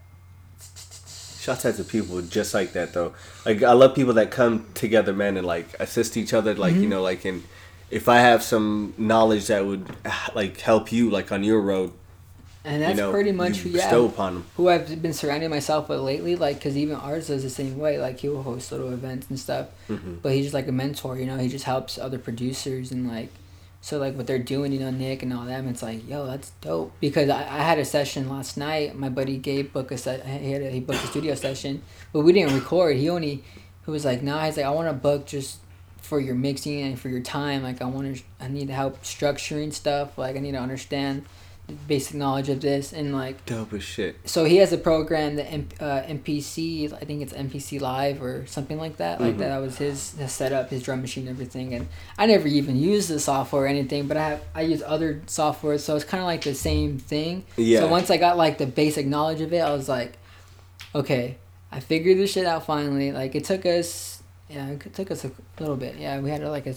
Shots out to people just like that though. Like I love people that come together, man, and like assist each other. Like Mm-hmm. you know, like and if I have some knowledge that would like help you, like on your road, And that's you know, pretty much who, yeah, who I've been surrounding myself with lately. Like, because even ours does the same way. Like, he'll host little events and stuff. Mm-hmm. But he's just like a mentor, you know. He just helps other producers and like, so like what they're doing, you know, Nick and all them. It's like, yo, that's dope. Because I, I had a session last night. My buddy Gabe booked a se- he had a, he booked a studio session, but we didn't record. He only he was like, nah. He's like, I want to book just for your mixing and for your time. Like, I want to, I need help structuring stuff. Like, I need to understand basic knowledge of this and like Dope as shit. so he has a program that M- uh, MPC I think it's MPC Live or something like that like Mm-hmm. that, that was his, his setup his drum machine everything and I never even used the software or anything but I have I use other software so it's kind of like the same thing Yeah. so once I got like the basic knowledge of it I was like okay I figured this shit out finally like it took us yeah it took us a little bit yeah we had like a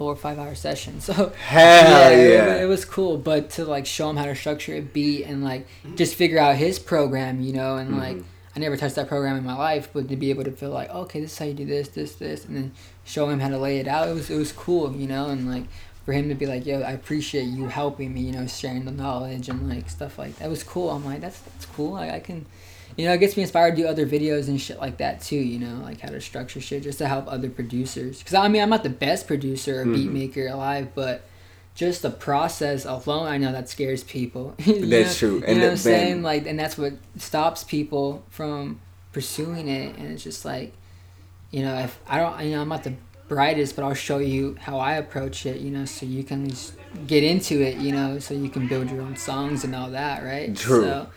four or five hour session so Hell it- yeah. It, was cool, but to like show him how to structure a beat and like just figure out his program, you know, and like mm-hmm. I never touched that program in my life, but to be able to feel like, okay, this is how you do this, this, this, and then show him how to lay it out, it was it was cool, you know, and like for him to be like, yo, I appreciate you helping me, you know, sharing the knowledge and like stuff like that was cool. I'm like, that's that's cool. I, I can. You know, it gets me inspired to do other videos and shit like that too. You know, like how to structure shit just to help other producers. Because I mean, I'm not the best producer or beat mm-hmm. maker alive, but just the process alone, I know that scares people. You That's know- true. You And know what I'm saying? Like, and that's what stops people from pursuing it. And it's just like, you know, if I don't, you know, I'm not the brightest, but I'll show you how I approach it. You know, so you can at least get into it. You know, so you can build your own songs and all that, right? True. So,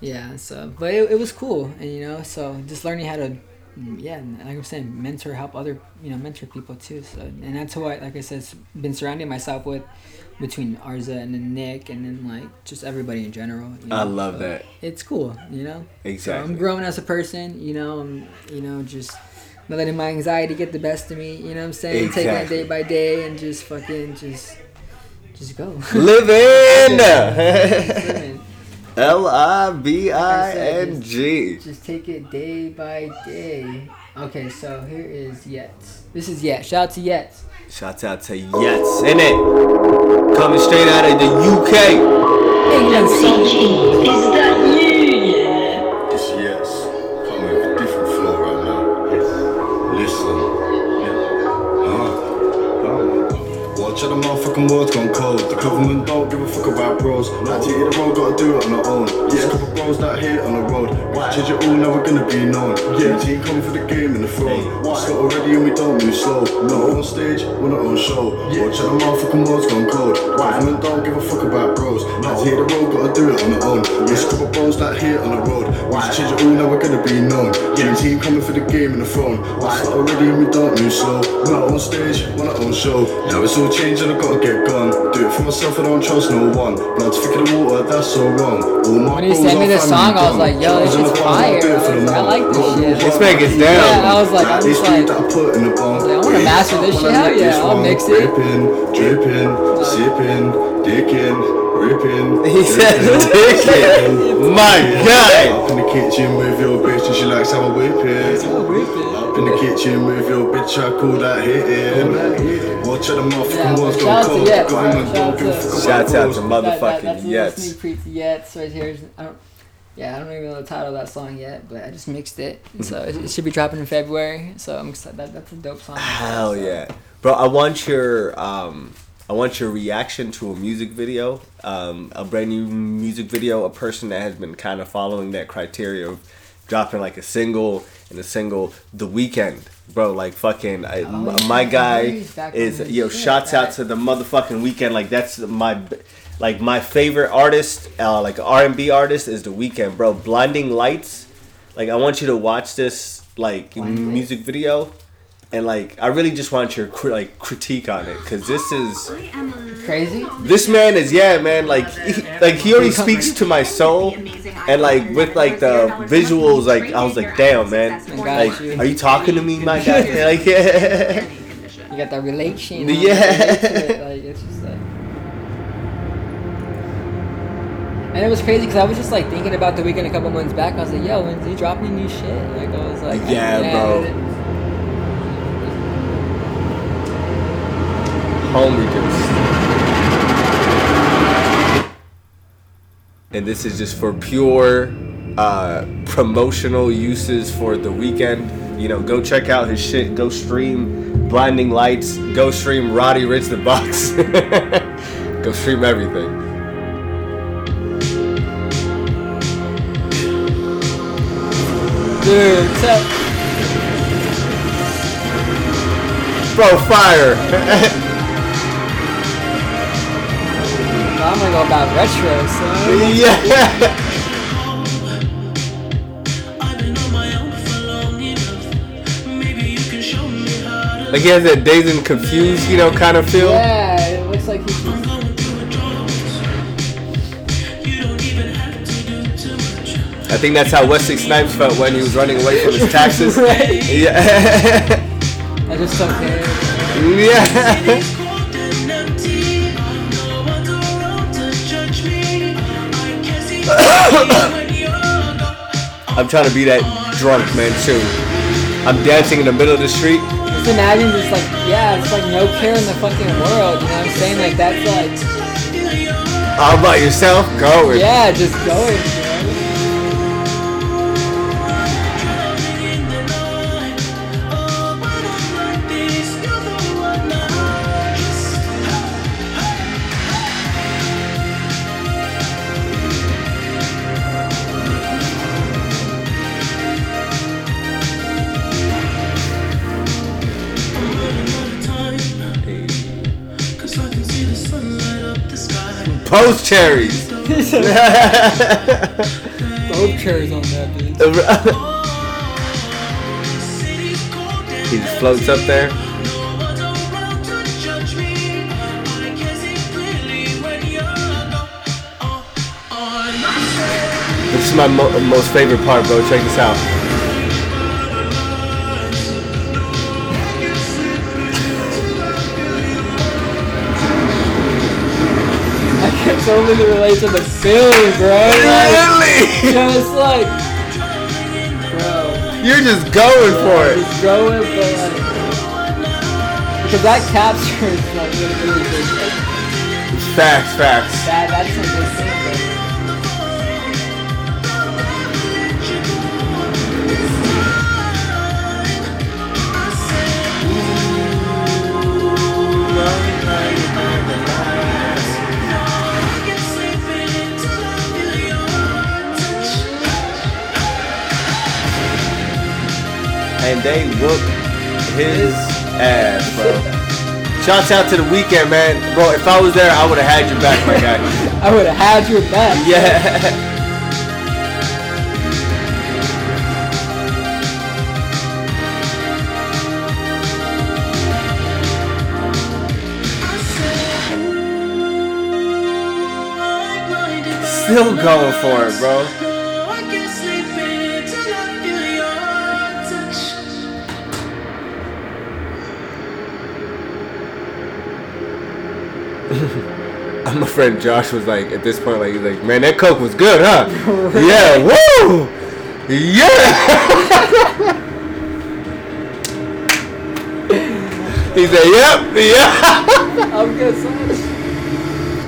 yeah. So, but it, it was cool, and you know, so just learning how to mm, yeah, like I'm saying, mentor, help other, you know, mentor people too. So, and that's who I, like I said, been surrounding myself with, between Arza and then Nick, and then like just everybody in general. you I love so that. It's cool, you know. So Exactly. I'm growing as a person, you know. I'm, you know, just not letting my anxiety get the best of me. You know what I'm saying? Taking it day by day and just fucking just, just go. Living. Living. L I V I N G. Just take it day by day. Okay, so here is Yets. This is Yet. Shout out to Yets. Shout out to Yets in it. Coming straight out of the UK. England is that world's gone cold. The government don't give a fuck about bros. I take the road, gotta do it on our own. Yeah, couple bros that hate on the road. We change it all, now we're gonna be known. Yeah, team coming for the game and the throne. Just got already and we don't move slow. Not on stage, we're not on show. Watch out the motherfucking world's gone cold. Government don't give a fuck about bros. I take the road, gotta do it on our own. Yeah, couple bros that hate on the road. We change it all, now we're gonna be known. Yeah, team coming for the game and the throne. Just got already and we don't move slow. Not on stage, we're not on show. Now it's all changed and I gotta get gone. Do it for myself, I don't trust no one. Blood's thicker than water, that's so wrong. All my When he sent me this family song, I was like, yo, this Drugs and shit's the bars, I'll fire. do it for I like, I money. like this shit. This man gets down. Yeah, I was like, I'm This just like, that I put in the bone. I wanna master this shit. Hell yeah, I'll mix it. Dripping, dripping, sipping, dicking, ripping. He said ripping. My God. Up in the kitchen with your bitch and she likes how I whip it. Up in the kitchen with your bitch, I call that hitting. Watch out the motherfucking ones shout go out to cold. Yets, Government man. don't give a Shout fuck about Shouts out to that's motherfucking Yets. to Yets right here. I don't, yeah, I don't even know the title of that song yet, but I just mixed it, so it, should be dropping in February. So I'm excited. That, that's a dope song. Hell yeah, bro! I want your um, I want your reaction to a music video, um, a brand new music video. A person that has been kind of following that criteria of dropping like a single and a single the Weeknd, bro. Like fucking, I, Oh, my, yeah, my guy is yo. shit, Shouts out to the motherfucking Weeknd. Like that's my. Like my favorite artist, uh, like R and B artist, is the Weeknd, bro. Blinding Lights, like I want you to watch this like Blinding music video and like I really just want your cri- like critique on it because this is Crazy. this man is yeah man like he, like he already speaks to my soul and like with like the visuals like I was like damn man like are you talking to me my guy like yeah You got that relation. Yeah. Like it's just like. And it was crazy because I was just like thinking about the Weeknd a couple months back. I was like, "Yo, when's he dropping new shit?" Like I was like, Yeah, bro. Home reduced and this is just for pure uh, promotional uses for the Weeknd. You know go check out his shit. Go stream blinding lights. Go stream Roddy Ricch the box. Go stream everything. Dude, bro fire I'm gonna go about retro, so. Yeah. Like he has that dazed and confused, you know, kind of feel. Yeah, it looks like he's just. I think that's how Wesley Snipes felt when he was running away from his taxes. Yeah. I just don't care. yeah. I'm trying to be that drunk man too. I'm dancing in the middle of the street. Just imagine just like, yeah, it's like no care in the fucking world, you know what I'm saying? Like, that's like, All about yourself, going. yeah, just going, Post cherries. Both cherries on that bitch. he just floats up there. This is my mo- most favorite part, bro. Check this out. Totally relate to the feeling, bro. Like, Really? just like, bro. You're just going for it. Just going, but like, because that captures like really, really good. Facts, facts. that, that's some good thing, And they whoop his ass, bro. Shouts out to the Weeknd, man. Bro, if I was there, I would have had your back, my guy. I would have had your back. Yeah. Still going for it, bro. My friend Josh was like, at this point, like, he's like, man, that coke was good, huh? Yeah, woo! Yeah! he said, yep, yeah, I'm good, son.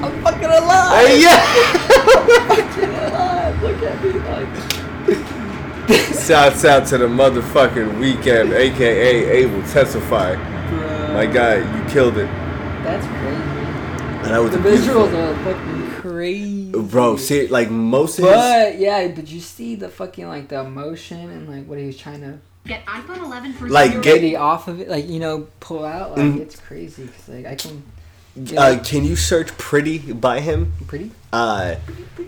I'm fucking alive. yeah. I'm fucking alive. Look at me like. Shouts out to the motherfucking Weeknd, aka Abel Tesfaye. Bro, My guy, you killed it. that's. And that was The visuals are fucking crazy. Bro, see, like most of his. But yeah, but you see the fucking like the emotion and like what he was trying to Get iPhone 11 for Like, zero- get- get off of it, like you know, pull out. Like Mhm. it's crazy because like I can. you Uh, can you search "Pretty" by him? pretty. Uh,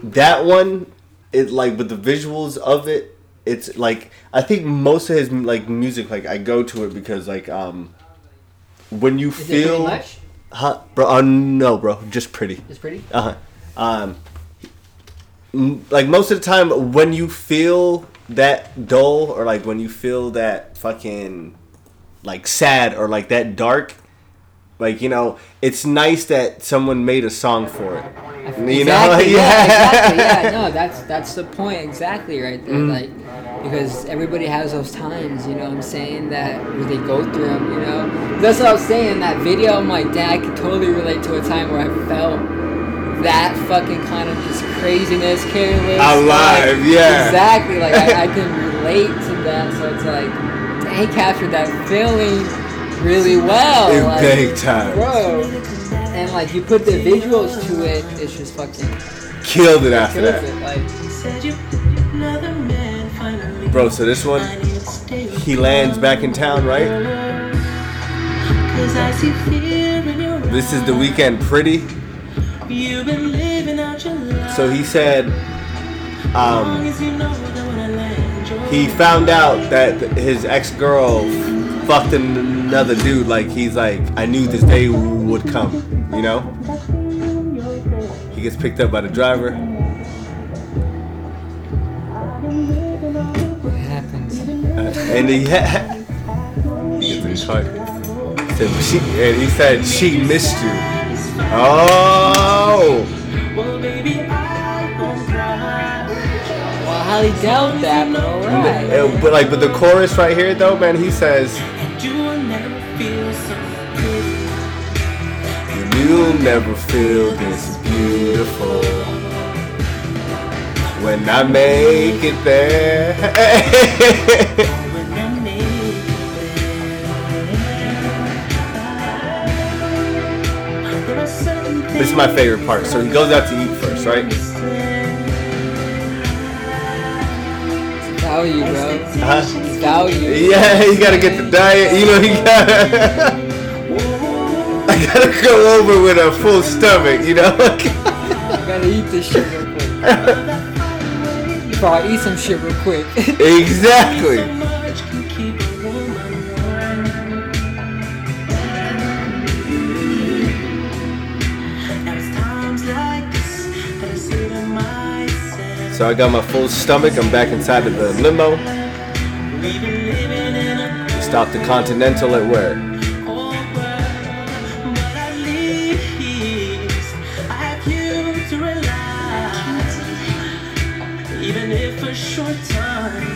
that one, it like with the visuals of it, it's like I think most of his like music, like I go to it because like um, when you Is it pretty feel, much? Huh, bro? Uh, no, bro, just pretty. It's pretty. Uh huh. Um, m- like most of the time, when you feel that dull or like when you feel that fucking like sad or like that dark, like you know, it's nice that someone made a song for it. You know, exactly, yeah, yeah. exactly, yeah. No, that's that's the point exactly right there. Mm. Like, because everybody has those times, you know. what I'm saying that where they go through them, you know. That's what I was saying. in That video, I'm like, damn, I could totally relate to a time where I felt that fucking kind of just craziness, careless, Alive, like, yeah. exactly. Like I, I can relate to that. So it's like, he captured that feeling really well. In like, big time. bro. And like you put the visuals to it, it's just fucking Killed it after that, it. Like bro. So this one, he lands back in town, right? This is the Weeknd, pretty. You've been living out your life. So he said, um, Long as you know that when I land your he found out that his ex girl fucked another dude. Like he's like, I knew this day would come. You know. He gets picked up by the driver. What happens? and he, ha- he gets in his car. Said, she, and he said she missed you. Oh, Well, baby, I won't cry. Highly doubt that, but alright. Uh, but like, but the chorus right here though, man, he says, "You'll never feel this beautiful when I make it there." When I make it There are certain this is my favorite part. So he goes out to eat first, right? Value, bro. Huh? Value. Yeah, you gotta get the diet. You know, you gotta. I gotta go over with a full stomach. You know. I gotta eat this shit real quick. I eat some shit real quick. exactly. much can keep a woman warm. Now it's times like this that I say to myself, So I got my full stomach. I'm back inside of the limo. we've been living in a Stop the Continental at where? Even if a short time,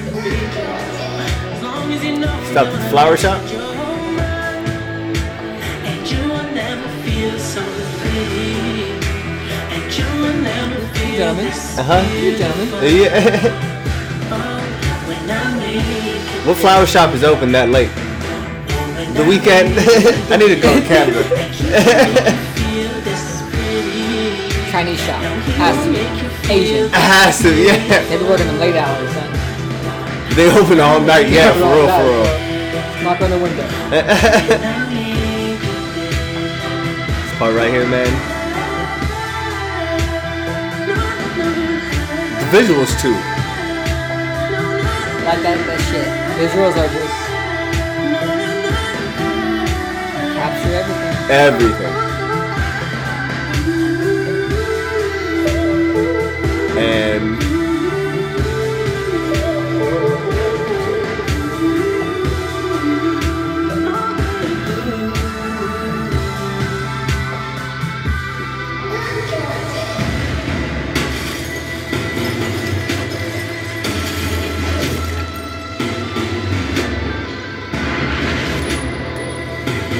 as long as you know. Stop the flower shop. And you will never feel so free. And you will never feel Gentlemen. Uh huh. You gentlemen. Yeah. when what flower shop is open that late? The Weeknd. I need to go to Canada. it feel this pretty. Chinese shop. Has to be. Asian. Has to. Yeah. They be working in late hours, son. They open all night. Yeah, for real, for real. Knock on the window. This part right here, man. The visuals too. Like that, that shit. Visuals are just capture everything. Everything. And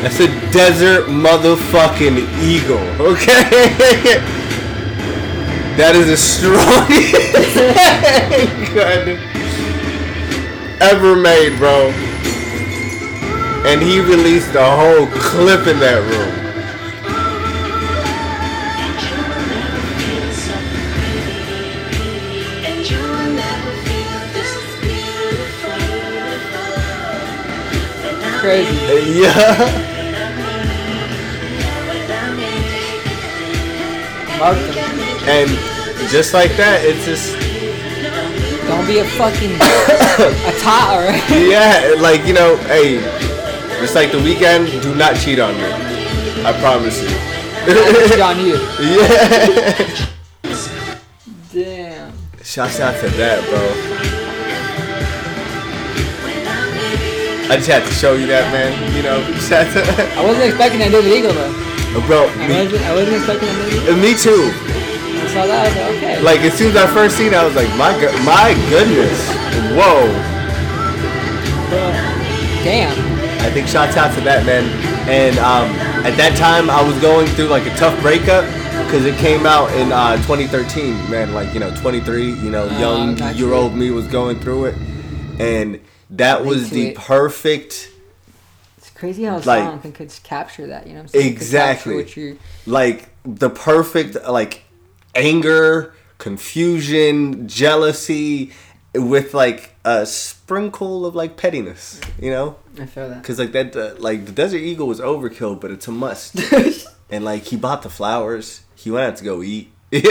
That's a desert motherfucking eagle, okay? that is the strongest ever made, bro. And he released a whole clip in that room. And you will never feel this beautiful. Crazy. Yeah. Mark them. And just like that, it's just Don't be a fucking a tot, alright? yeah, like you know, hey, just like the Weeknd, do not cheat on me. I promise you. Shit on you. Yeah. Damn. Shouts out to that, bro. I just had to show you that, man. You know, to- I wasn't expecting that Desert Eagle though. bro. I Me, wasn't, I wasn't expecting that Desert Eagle. me too. Saw that, was like, okay. Like as soon as I first seen it, I was like, my go- my goodness, whoa. Damn. I think shouts out to that man. And um, at that time, I was going through like a tough breakup because it came out in uh, 2013. Man, like you know, 23, you know, Oh, young year old me was going through it, and that was the it. perfect, It's crazy how a Like- song can could capture that, you know what I'm saying? Exactly. What like the perfect like anger, confusion, jealousy, with like a sprinkle of like pettiness. You know. I feel that. Cause like that, uh, like the Desert Eagle was overkill, but it's a must. and like he bought the flowers, he went out to go eat. real.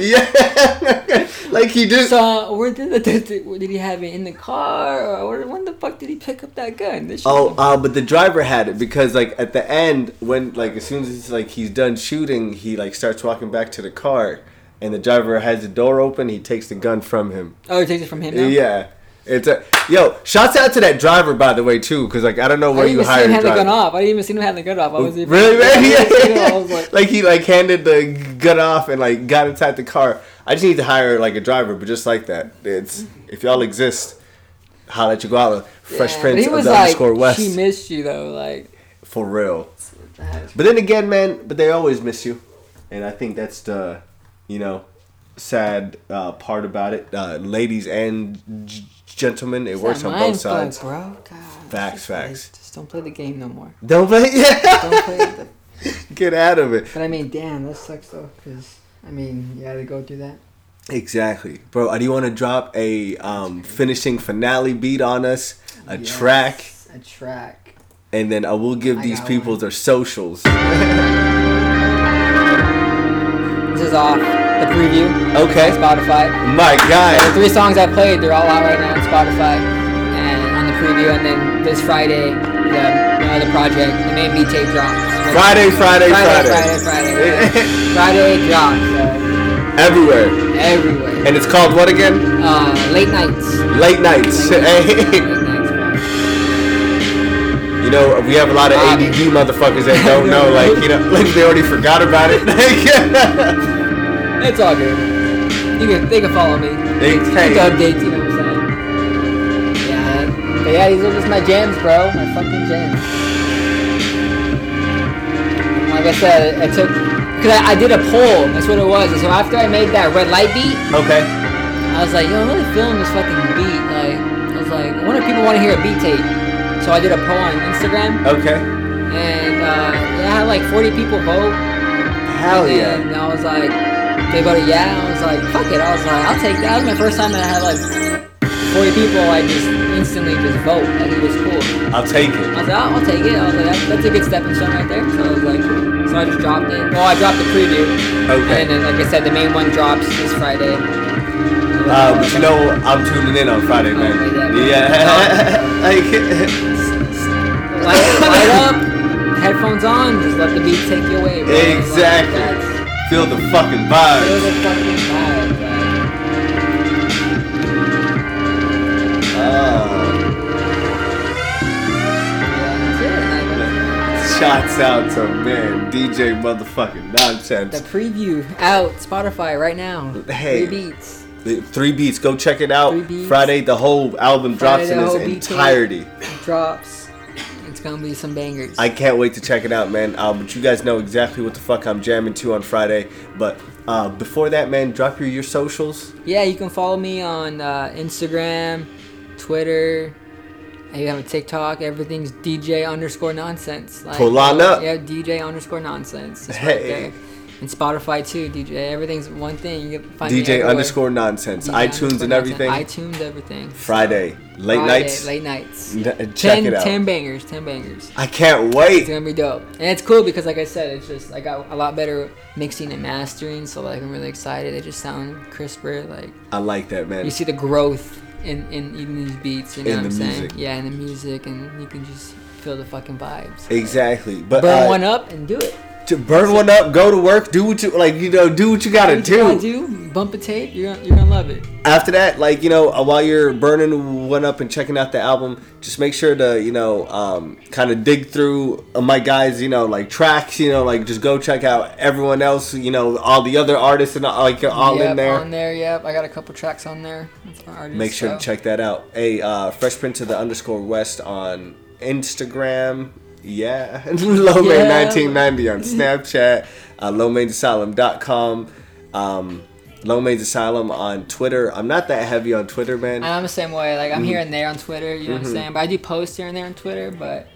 yeah, like he just. So where did the, did, did he have it in the car or where, when the fuck did he pick up that gun? Oh, uh, but the driver had it because like at the end when like as soon as he's like he's done shooting, he like starts walking back to the car, and the driver has the door open. He takes the gun from him. oh, he takes it from him. Now? Yeah, it's a yo. Shouts out to that driver by the way too, because like I don't know I where didn't you even see hired him have the gun off. I didn't even see him have the gun off. I was even, Really, man? I Yeah. was like, like he like handed the gun off and like got inside the car. I just need to hire like a driver, but just like that, it's if y'all exist, holla at you go out. Fresh yeah, Prince of the like, underscore West She missed you though. Like, for real. But then again, man, but they always miss you, and I think that's the, you know, sad uh, part about it. Uh, ladies and g- gentlemen, it works on both sides. bro. God, Facts, just, facts. just don't play the game no more. Don't play, yeah, Don't play the. get out of it. But I mean, damn, that sucks though. Cause I mean, you had to go through that. Exactly, bro. Do you want to drop a um, finishing finale beat on us, a track, A track. and then I will give I these people one. their socials. This is off the preview. Okay. Spotify. My So the three songs I played, they're all out right now on Spotify and on the preview. And then this Friday, the the project, the main beat tape drops. Friday, Friday, Friday, Friday. Friday, Friday. Friday drops Everywhere. everywhere. And it's called what again? Uh, late nights. Late nights. Late Hey. nights. You know, we have a lot of ADD motherfuckers that don't know, like, you know, like they already forgot about it. It's all good. You can they can follow me. They can. updates, you know what I'm saying? Yeah. But yeah, these are just my jams, bro. My fucking jams. Like I said, I took because I, I did a poll. That's what it was. And so after I made that red light beat, okay. I was like, yo, I'm really feeling this fucking beat. Like, I was like, I wonder if people want to hear a beat tape. So I did a poll on Instagram, Okay. and uh, yeah, I had like 40 people vote. Hell and yeah. And I was like, they voted yeah. I was like, fuck it. I was like, I'll take that. That was my first time that I had like 40 people. I just instantly just vote. Like it was cool. I'll take it. I was like, oh, I'll take it. I was like, that's, that's a good stepping stone right there. So I was like, so I just dropped it. Well, I dropped the preview. Okay. And then, like I said, the main one drops this Friday. Uh, but you know, I'm tuning in on Friday, man. Oh, Yeah. like, light, light up, headphones on, just let the beat take you away, bro. Exactly. that's- feel the fucking Feel vibe. the fucking vibe, like. Shots out to man, DJ motherfucking nonsense. the preview out Spotify right now. Hey, Three beats. The Three beats, go check it out. Three beats. Friday, the whole album drops Friday, in its whole beat tape. entirety. drops. It's gonna be some bangers. I can't wait to check it out, man. Uh, but you guys know exactly what the fuck I'm jamming to on Friday. But uh, before that, man, drop your your socials. yeah, you can follow me on uh, Instagram, Twitter. I have a TikTok. Everything's DJ underscore nonsense. Like, Pull on uh, up. Yeah, DJ underscore nonsense. Hey. right there. And Spotify too, DJ. Everything's one thing. You can find DJ underscore nonsense. DJ iTunes and nonsense. everything. iTunes, everything. Friday, late Friday, nights. Late nights. N- Check Ten, it out. 10 bangers. 10 bangers. I can't wait. It's gonna be dope, and it's cool because, like I said, it's just I got a lot better mixing and mastering. So like I'm really excited. They just sound crisper. Like I like that, man. you see the growth in in even these beats. You know In what I'm saying? music. Yeah, in the music, and you can just feel the fucking vibes. Exactly. But Burn uh, one up and do it. To burn one up, go to work, do what you like. You know, do what you gotta What you gotta do. do bump a tape. You're gonna, you're gonna love it. After that, like you know, uh, while you're burning one up and checking out the album, just make sure to you know, um, kind of dig through uh, my guys, you know, like tracks. You know, like just go check out everyone else. You know, all the other artists and all, like all yep, in there. On there, yep. I got a couple tracks on there. That's my artist, Make sure so. to check that out. A uh, Fresh Prince of the underscore West on Instagram. Yeah. Low Yeah. 1990 on Snapchat. Uh, LowMainsAsylum.com. Um, Asylum on Twitter. I'm not that heavy on Twitter, man. I'm the same way. Like I'm Mm-hmm. here and there on Twitter. You know what I'm saying? But I do post here and there on Twitter. But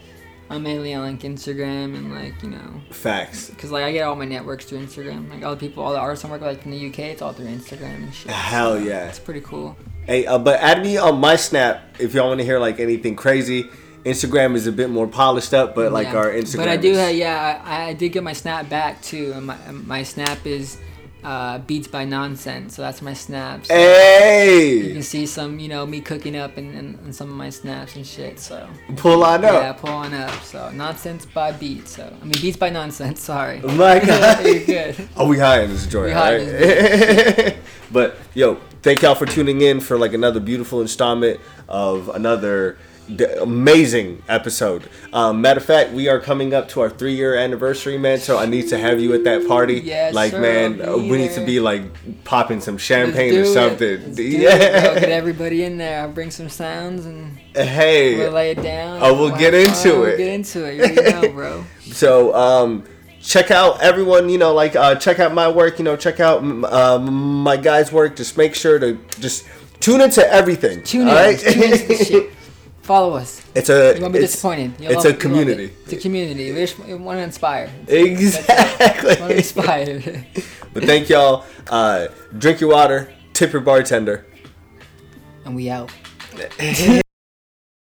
I'm mainly on like Instagram and like you know Facts. Because like I get all my networks through Instagram. Like all the people, all the artists I work with, like in the UK, it's all through Instagram and shit. Hell So yeah. it's pretty cool. Hey, uh, but add me on my Snap if y'all want to hear like anything crazy. Instagram is a bit more polished up, but like Yeah. our Instagram. But I do, is- have, yeah, I, I did get my snap back too. And my my snap is uh, beats by nonsense. So that's my snaps. You Hey, You can see some, you know, me cooking up and, in, in some of my snaps and shit. So pull on up. yeah, pull on up. So nonsense by beats. So I mean beats by nonsense. Sorry. My God. You're good. Oh, we high in this joint, We high in alright? but yo, thank y'all for tuning in for like another beautiful installment of another d- amazing episode. Um, matter of fact, we are coming up to our three year anniversary, man. So I need to have you at that party. Yes, like, sir, man, I'll uh, we need to be like popping some champagne or it. something. Yeah. it, bro. Get everybody in there. I'll bring some sounds and hey. we'll lay it down. Oh, we'll We'll get into fun. We'll it. get into it. You know, bro. So um, check out everyone. You know, like uh, check out my work. You know, check out um, my guys' work. Just make sure to just tune into everything. Tune in. all right? Tune into the shit. Follow us. It's a You won't be it's, disappointed. You'll it's love- a you'll it. community. It's a community. We just want to inspire. Want to Exactly. inspire. but thank y'all. Uh, drink your water. Tip your bartender. and we out.